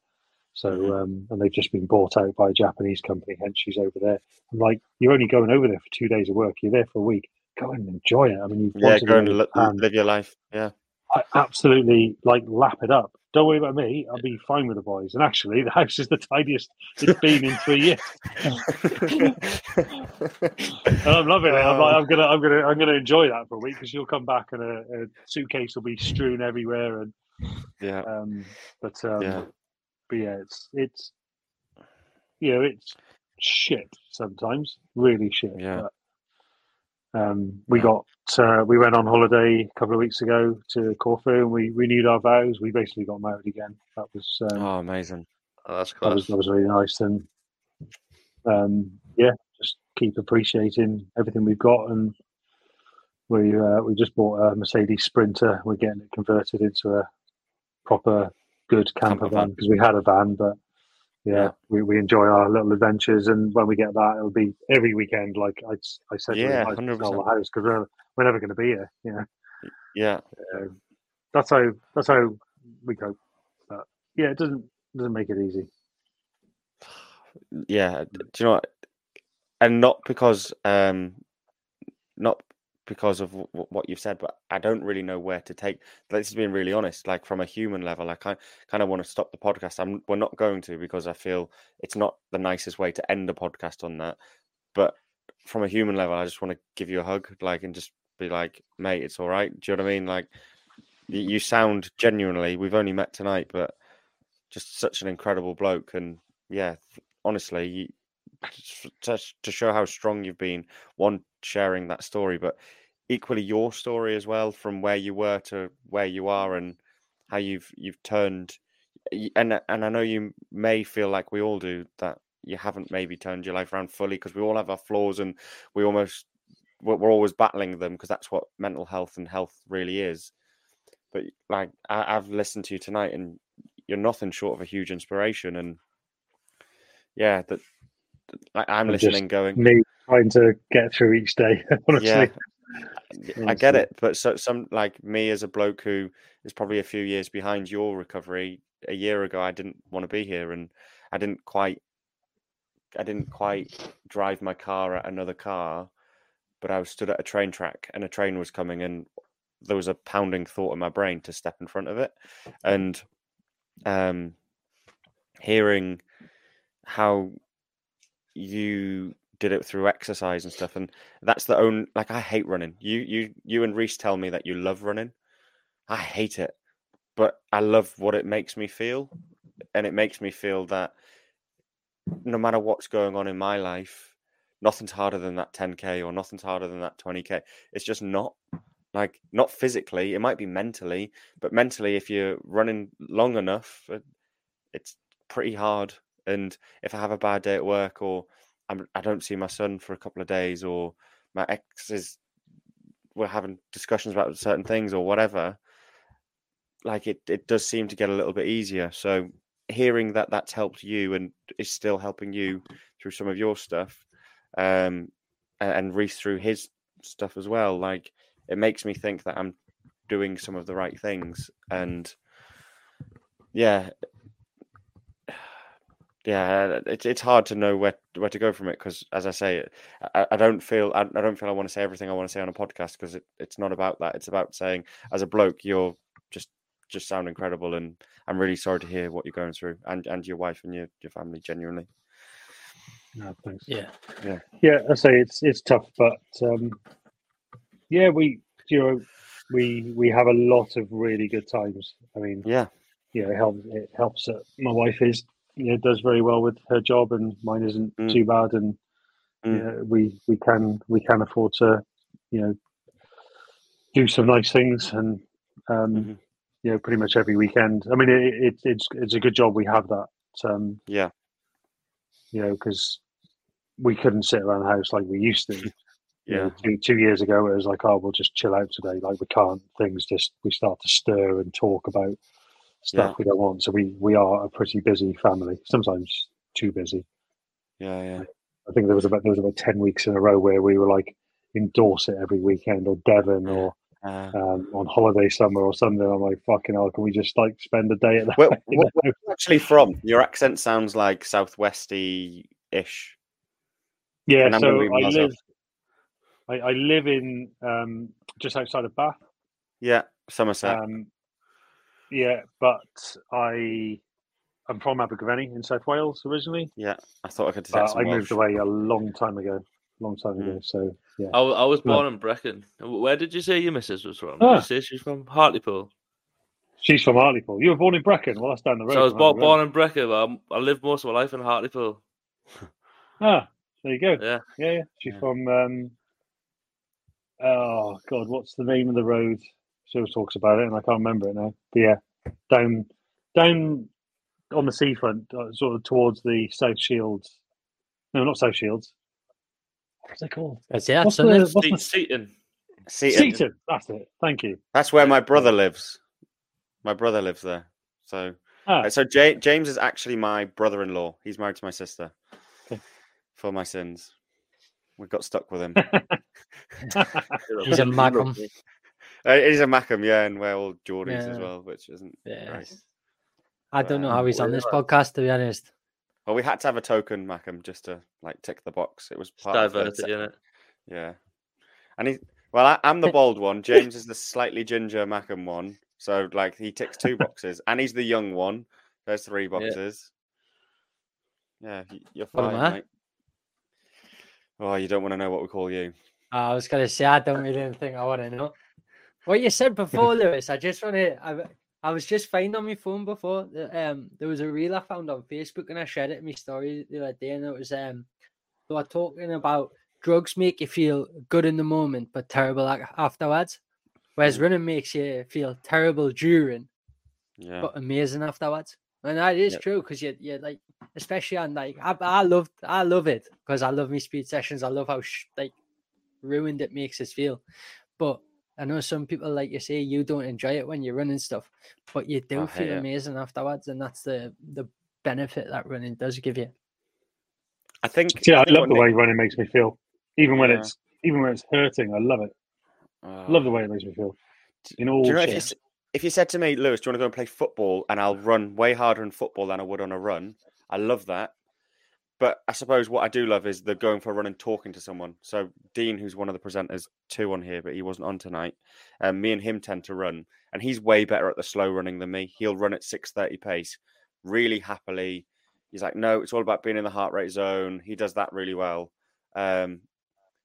So, Mhm. um, and they've just been bought out by a Japanese company, hence she's over there. I'm like, you're only going over there for two days of work. You're there for a week. Go and enjoy it. I mean, you've Yeah, go and to live your life. Yeah. I absolutely like lap it up. Don't worry about me. I'll be fine with the boys. And actually, the house is the tidiest it's been in three years. And I'm loving it. I'm like, I'm gonna, I'm gonna, I'm gonna enjoy that for a week because you'll come back and a, a suitcase will be strewn everywhere. And yeah. um, but um, Yeah. But yeah, it's it's you know it's shit sometimes, really shit. Yeah. But, um, we got uh, we went on holiday a couple of weeks ago to Corfu and we renewed our vows. We basically got married again. That was um, Oh, amazing. Oh, that's that was that was really nice and um, yeah, just keep appreciating everything we've got and we uh, we just bought a Mercedes Sprinter. We're getting it converted into a proper good camper, Camper van because we had a van, but yeah, Yeah. we, we enjoy our little adventures, and when we get that, it'll be every weekend. Like I, I said, Yeah, 100%. the house because we're, we're never going to be here. You know, Yeah, Uh, that's how that's how we cope. But yeah, it doesn't doesn't make it easy. yeah. Do you know what? And not because, um, not because of w- what you've said, but I don't really know where to take. This is being really honest. Like from a human level, I kind kind of want to stop the podcast. I'm we're not going to because I feel it's not the nicest way to end a podcast on that. But from a human level, I just want to give you a hug, like, and just be like, mate, it's all right. Do you know what I mean? Like, you, sound genuinely. We've only met tonight, but just such an incredible bloke. And yeah, honestly, you, to, to show how strong you've been, one sharing that story, but equally your story as well, from where you were to where you are, and how you've you've turned. And and I know you may feel like we all do that you haven't maybe turned your life around fully because we all have our flaws and we almost we're, always battling them because that's what mental health and health really is. But like I, I've listened to you tonight, and you're nothing short of a huge inspiration. And yeah, that I, just listening, going, Me trying to get through each day. Honestly, yeah, I get it. But so some like me as a bloke who is probably a few years behind your recovery. A year ago, I didn't want to be here, and I didn't quite, I didn't quite drive my car at another car, but I was stood at a train track, and a train was coming, and there was a pounding thought in my brain to step in front of it, and um, hearing how you did it through exercise and stuff and that's the only like i hate running. You you you and reese tell me that you love running. I hate it but i love what it makes me feel and it makes me feel that no matter what's going on in my life nothing's harder than that 10k or nothing's harder than that 20k it's just not like not physically. It might be mentally but mentally if you're running long enough it's pretty hard and if i have a bad day at work or I'm, i don't see my son for a couple of days or my ex is we're having discussions about certain things or whatever like it, it does seem to get a little bit easier. So hearing that that's helped you and is still helping you through some of your stuff um a- and Reese through his stuff as well like it makes me think that i'm doing some of the right things and yeah yeah it's it's hard to know where where to go from it because as i say I, I don't feel I, I don't feel i want to say everything i want to say on a podcast because it, it's not about that it's about saying as a bloke you're just just sound incredible and i'm really sorry to hear what you're going through and and your wife and your your family genuinely No, thanks. Yeah. Yeah, yeah. I say it's it's tough, but um, yeah, we you know we we have a lot of really good times. I mean, yeah you know, it helps. It helps that my wife is you know does very well with her job, and mine isn't Mm. too bad, and Mm. you know, we we can we can afford to you know do some nice things, and um, Mhm. you know, pretty much every weekend. I mean, it, it, it's it's a good job we have that. Um, yeah you know, because we couldn't sit around the house like we used to. You yeah know, two, two years ago, it was like, oh, we'll just chill out today. Like we can't. Things just we start to stir and talk about stuff Yeah. we don't want. So we we are a pretty busy family. Sometimes too busy. yeah yeah I think there was about there was about ten weeks in a row where we were like in Dorset every weekend or Devon Yeah. or uh, um, on holiday somewhere or something. I'm like, fucking hell, can we just like spend a day at the where, where, where are you actually from your accent sounds like southwesty ish Yeah, so I live I, I live in um, just outside of Bath. yeah somerset Um, yeah, but I I'm from Abergavenny in South Wales originally, yeah i thought i could but detect some I moved Welsh. away a long time ago. Long time ago. So yeah, I, I was No. born in Brecon. Where did you say your missus was from? Ah. Did you say she's from Hartlepool? she's from Hartlepool. You were born in Brecon. Well, that's down the road. So I was born, born in Brecon, but I'm, I lived most of my life in Hartlepool. Ah, there you go. Yeah. Yeah, yeah. She's Yeah. from. Um, oh God, what's the name of the road? She always talks about it, and I can't remember it now. But yeah, down, down on the seafront, uh, sort of towards the South Shields. No, not South Shields. What's it called? Because yeah, What's the, let's- what's Se- the Seaton. Seaton. Seaton? That's it. Thank you. That's where my brother lives. My brother lives there. So Ah, So Ja James is actually my brother-in-law. He's married to my sister. Okay. For my sins, we got stuck with him. He's a Mackem. Uh, he's a Mackem, yeah, and we're all Geordies as well, which isn't great. Yes. I don't know Um, how he's on this yeah. podcast, to be honest. Well, we had to have a token Mackem just to like tick the box. It was It's part of diverted, se- isn't it? Yeah. And he, well, I, I'm the bald one. James is the slightly ginger Mackem one. So, like, he ticks two boxes. And he's the young one. There's three boxes. Yeah, y- you're fine, I? mate. Oh, you don't want to know what we call you. I was going to say, I don't really think I want to know. What you said before, Lewis, I just want to. I, I was just finding on my phone before. that, Um, there was a reel I found on Facebook and I shared it in my story the other day, and it was um, they were talking about drugs make you feel good in the moment but terrible afterwards, whereas Mm. running makes you feel terrible during Yeah. but amazing afterwards. And that is Yep. true because you you like especially on like I I love I love it because I love me speed sessions. I love how sh- like ruined it makes us feel. But I know some people like you say you don't enjoy it when you're running stuff, but you do I hate feel it. amazing afterwards, and that's the the benefit that running does give you. I think. yeah, I think love the way Nick- running makes me feel. Even when Yeah. it's even when it's hurting, I love it. Oh. love the way it makes me feel. In all Do you know if you, if you said to me, Lewis, do you want to go and play football? And I'll run way harder in football than I would on a run. I love that. But I suppose what I do love is the going for a run and talking to someone. So Dean, who's one of the presenters, two on here, but he wasn't on tonight. Um, me and him tend to run, and he's way better at the slow running than me. He'll run at six thirty pace, really happily. He's like, no, it's all about being in the heart rate zone. He does that really well. Um,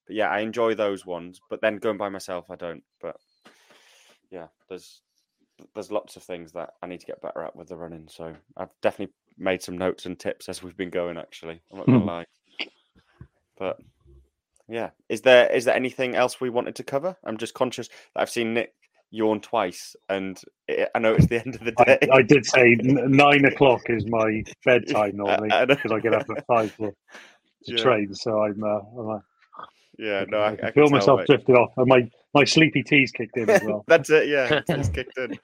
but yeah, I enjoy those ones. But then going by myself, I don't. But yeah, there's there's lots of things that I need to get better at with the running. So I've definitely made some notes and tips as we've been going. Actually, I'm not gonna Hmm. lie. But yeah, is there is there anything else we wanted to cover? I'm just conscious that I've seen Nick yawn twice, and it, I know it's the end of the day. I did say nine o'clock is my bedtime normally I because I get up at five to, to Yeah. train. So I'm, uh, I'm uh, yeah, no, I, I can I feel tell, myself drifting off, and my my sleepy tea's kicked in as well. That's it. Yeah, it's kicked in.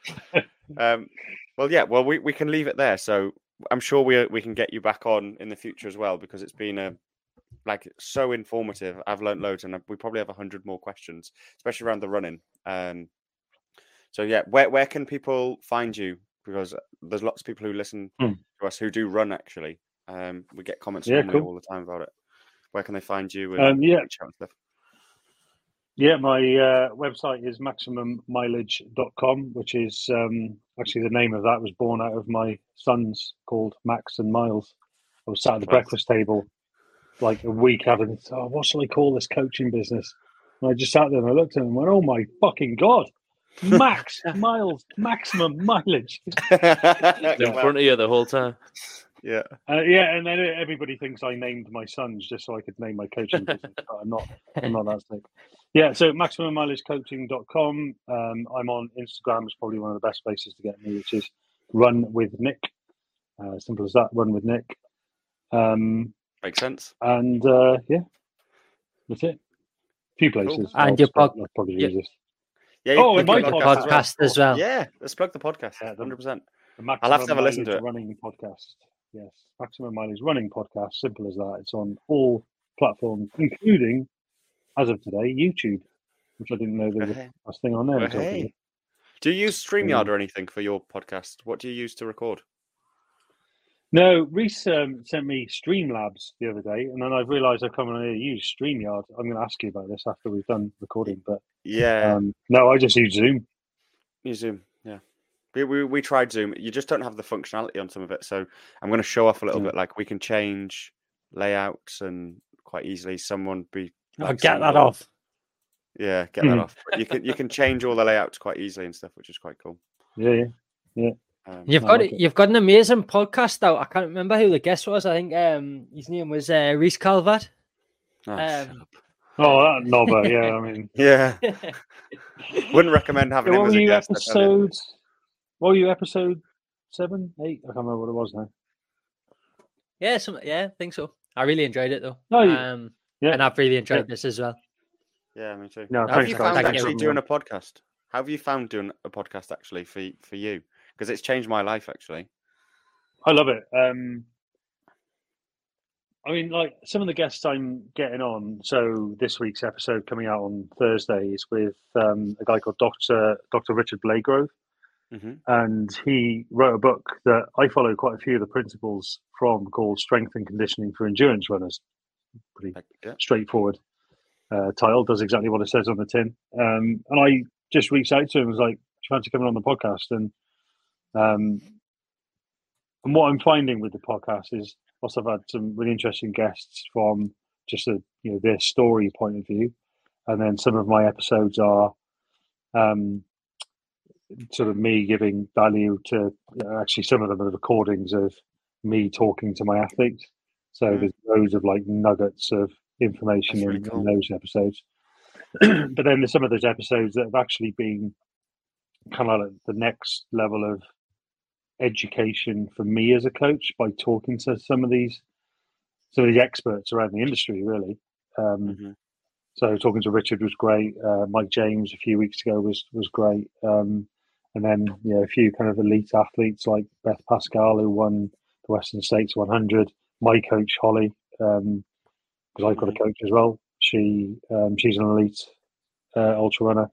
Um, well, yeah. Well, we, we can leave it there. So I'm sure we we can get you back on in the future as well because it's been a like so informative. I've learned loads, and we probably have a hundred more questions, especially around the running. Um, so yeah, where where can people find you? Because there's lots of people who listen Hmm. to us who do run. Actually, um, we get comments Yeah, cool. all the time about it. Where can they find you? And Um, yeah, reach out and stuff? Yeah, my uh, website is maximummileage.com, which is um, actually the name of that was born out of my sons called Max and Miles. I was sat at the breakfast table like a week having, oh, what shall I call this coaching business? And I just sat there and I looked at them and went, oh my fucking God, Max, Miles, maximum mileage. In front of you the whole time. Yeah. Uh, yeah, and then everybody thinks I named my sons just so I could name my coaching business, I'm not. I'm not that sick. Yeah, so maximummileagecoaching.com. Um, I'm on Instagram. It's probably one of the best places to get me, which is Run with Nick. Uh, simple as that. Run with Nick. Um, Makes sense. and uh, yeah, that's it. A few places. And I'll your start- pod- that's probably the your- easiest. Yeah. Oh, plug and my your Your podcast podcast as well. Yeah, let's plug the podcast. Yeah, Hundred percent. The I'll have to have a listen to it. Running the podcast. Yes, Maximum Mileage Running podcast. Simple as that. It's on all platforms, including, as of today, YouTube, which I didn't know there was Hey. a thing on there. Well, until hey. today. Do you use StreamYard Mm. or anything for your podcast? What do you use to record? No, Reese um, sent me Streamlabs the other day, and then I've realised I've come on here to use StreamYard. I'm going to ask you about this after we've done recording, but Yeah, um, no, I just use Zoom. use Zoom. Yeah, we, we we tried Zoom. You just don't have the functionality on some of it. So I'm going to show off a little Yeah. bit. Like we can change layouts and quite easily. Someone be I'll like, get saying, that "Oh, off. Yeah, get that Mhm. off. But you can you can change all the layouts quite easily and stuff, which is quite cool. Yeah, yeah. Um, You've I got like it. it. You've got an amazing podcast out. I can't remember who the guest was. I think um, his name was uh, Reese Calvert. oh, shut Um. Oh, that knobber. Yeah, I mean, yeah, wouldn't recommend having Yeah, him what as a guest. I tell you. episode? What were you episode seven, eight? I can't remember what it was now. yeah, some, yeah, I think so. I really enjoyed it though. No, you- um, yeah. and I've really enjoyed this as well. Yeah, me too. No, have you found Thank Thanks you. actually doing a podcast? How have you found doing a podcast actually for for you? Because it's changed my life actually. I love it. Um, I mean, like some of the guests I'm getting on. So this week's episode coming out on Thursday is with um, a guy called Doctor Doctor Richard Blagrove, hmm and he wrote a book that I follow quite a few of the principles from called Strength and Conditioning for Endurance Runners. Pretty Yeah. straightforward uh, title, does exactly what it says on the tin. Um, and I just reached out to him and was like, "Do you fancy coming on the podcast?" And um, and what I'm finding with the podcast is, also I've had some really interesting guests from just a you know their story point of view, and then some of my episodes are um, sort of me giving value to uh, actually some of them are recordings of me talking to my athletes. So Mm. there's loads of like nuggets of information in, cool. in those episodes. but then there's some of those episodes that have actually been kind of like the next level of education for me as a coach by talking to some of these some of these experts around the industry really um, hmm so talking to richard was great uh, mike james a few weeks ago was was great um, and then you know a few kind of elite athletes like beth pascall who won the western states 100 my coach holly um, because i've got a coach as well she um, she's an elite uh, ultra runner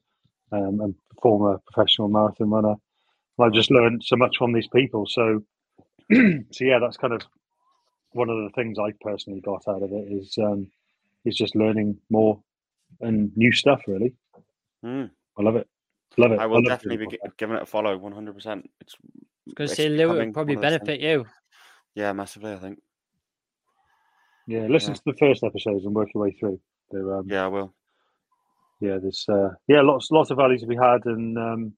um, and former professional marathon runner and I've just learned so much from these people. So, so yeah, that's kind of one of the things I personally got out of it is um, is just learning more and new stuff. Really, Mm. I love it. Love it. I will love definitely be doing giving it a follow. One hundred percent. It's Because it's say Lou becoming would probably one of those things- benefit you. Yeah, massively. I think. Yeah, listen Yeah. to the first episodes and work your way through. They're, um, Yeah, I will. yeah, there's uh, yeah, lots lots of values to be had, and um,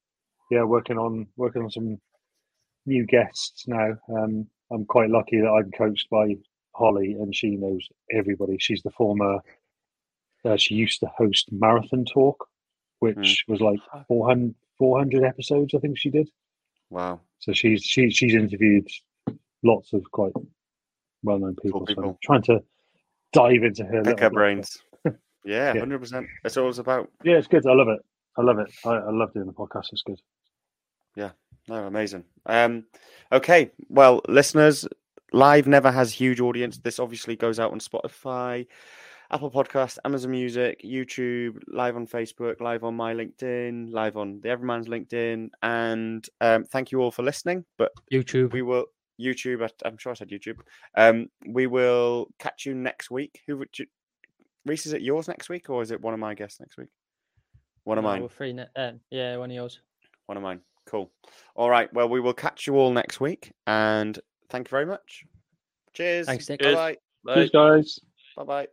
yeah, working on working on some new guests now. Um, I'm quite lucky that I'm coached by Holly, and she knows everybody. She's the former. Uh, she used to host Marathon Talk, which was like 400, 400 episodes, I think she did. Wow. So she's she, she's interviewed lots of quite well-known people. So I'm trying to dive into her. Pick little our brains. Yeah, Yeah. hundred percent. That's all it's about. Yeah, it's good. I love it. I love it. I, I love doing the podcast. It's good. Yeah. No, amazing. Um, okay, well, listeners, live never has huge audience. This obviously goes out on Spotify, Apple Podcast, Amazon Music, YouTube, live on Facebook, live on my LinkedIn, live on the Everyman's LinkedIn, and um, thank you all for listening. But YouTube. we will YouTube. I- I'm sure I said YouTube. Um, we will catch you next week. Who would you? Reese, is it yours next week, or is it one of my guests next week? One of No, mine. we're free ne- um, yeah, one of yours. One of mine. Cool. All right. Well, we will catch you all next week, and thank you very much. Cheers. Thanks, Nick. Bye-bye. Bye. Cheers, guys. Bye bye.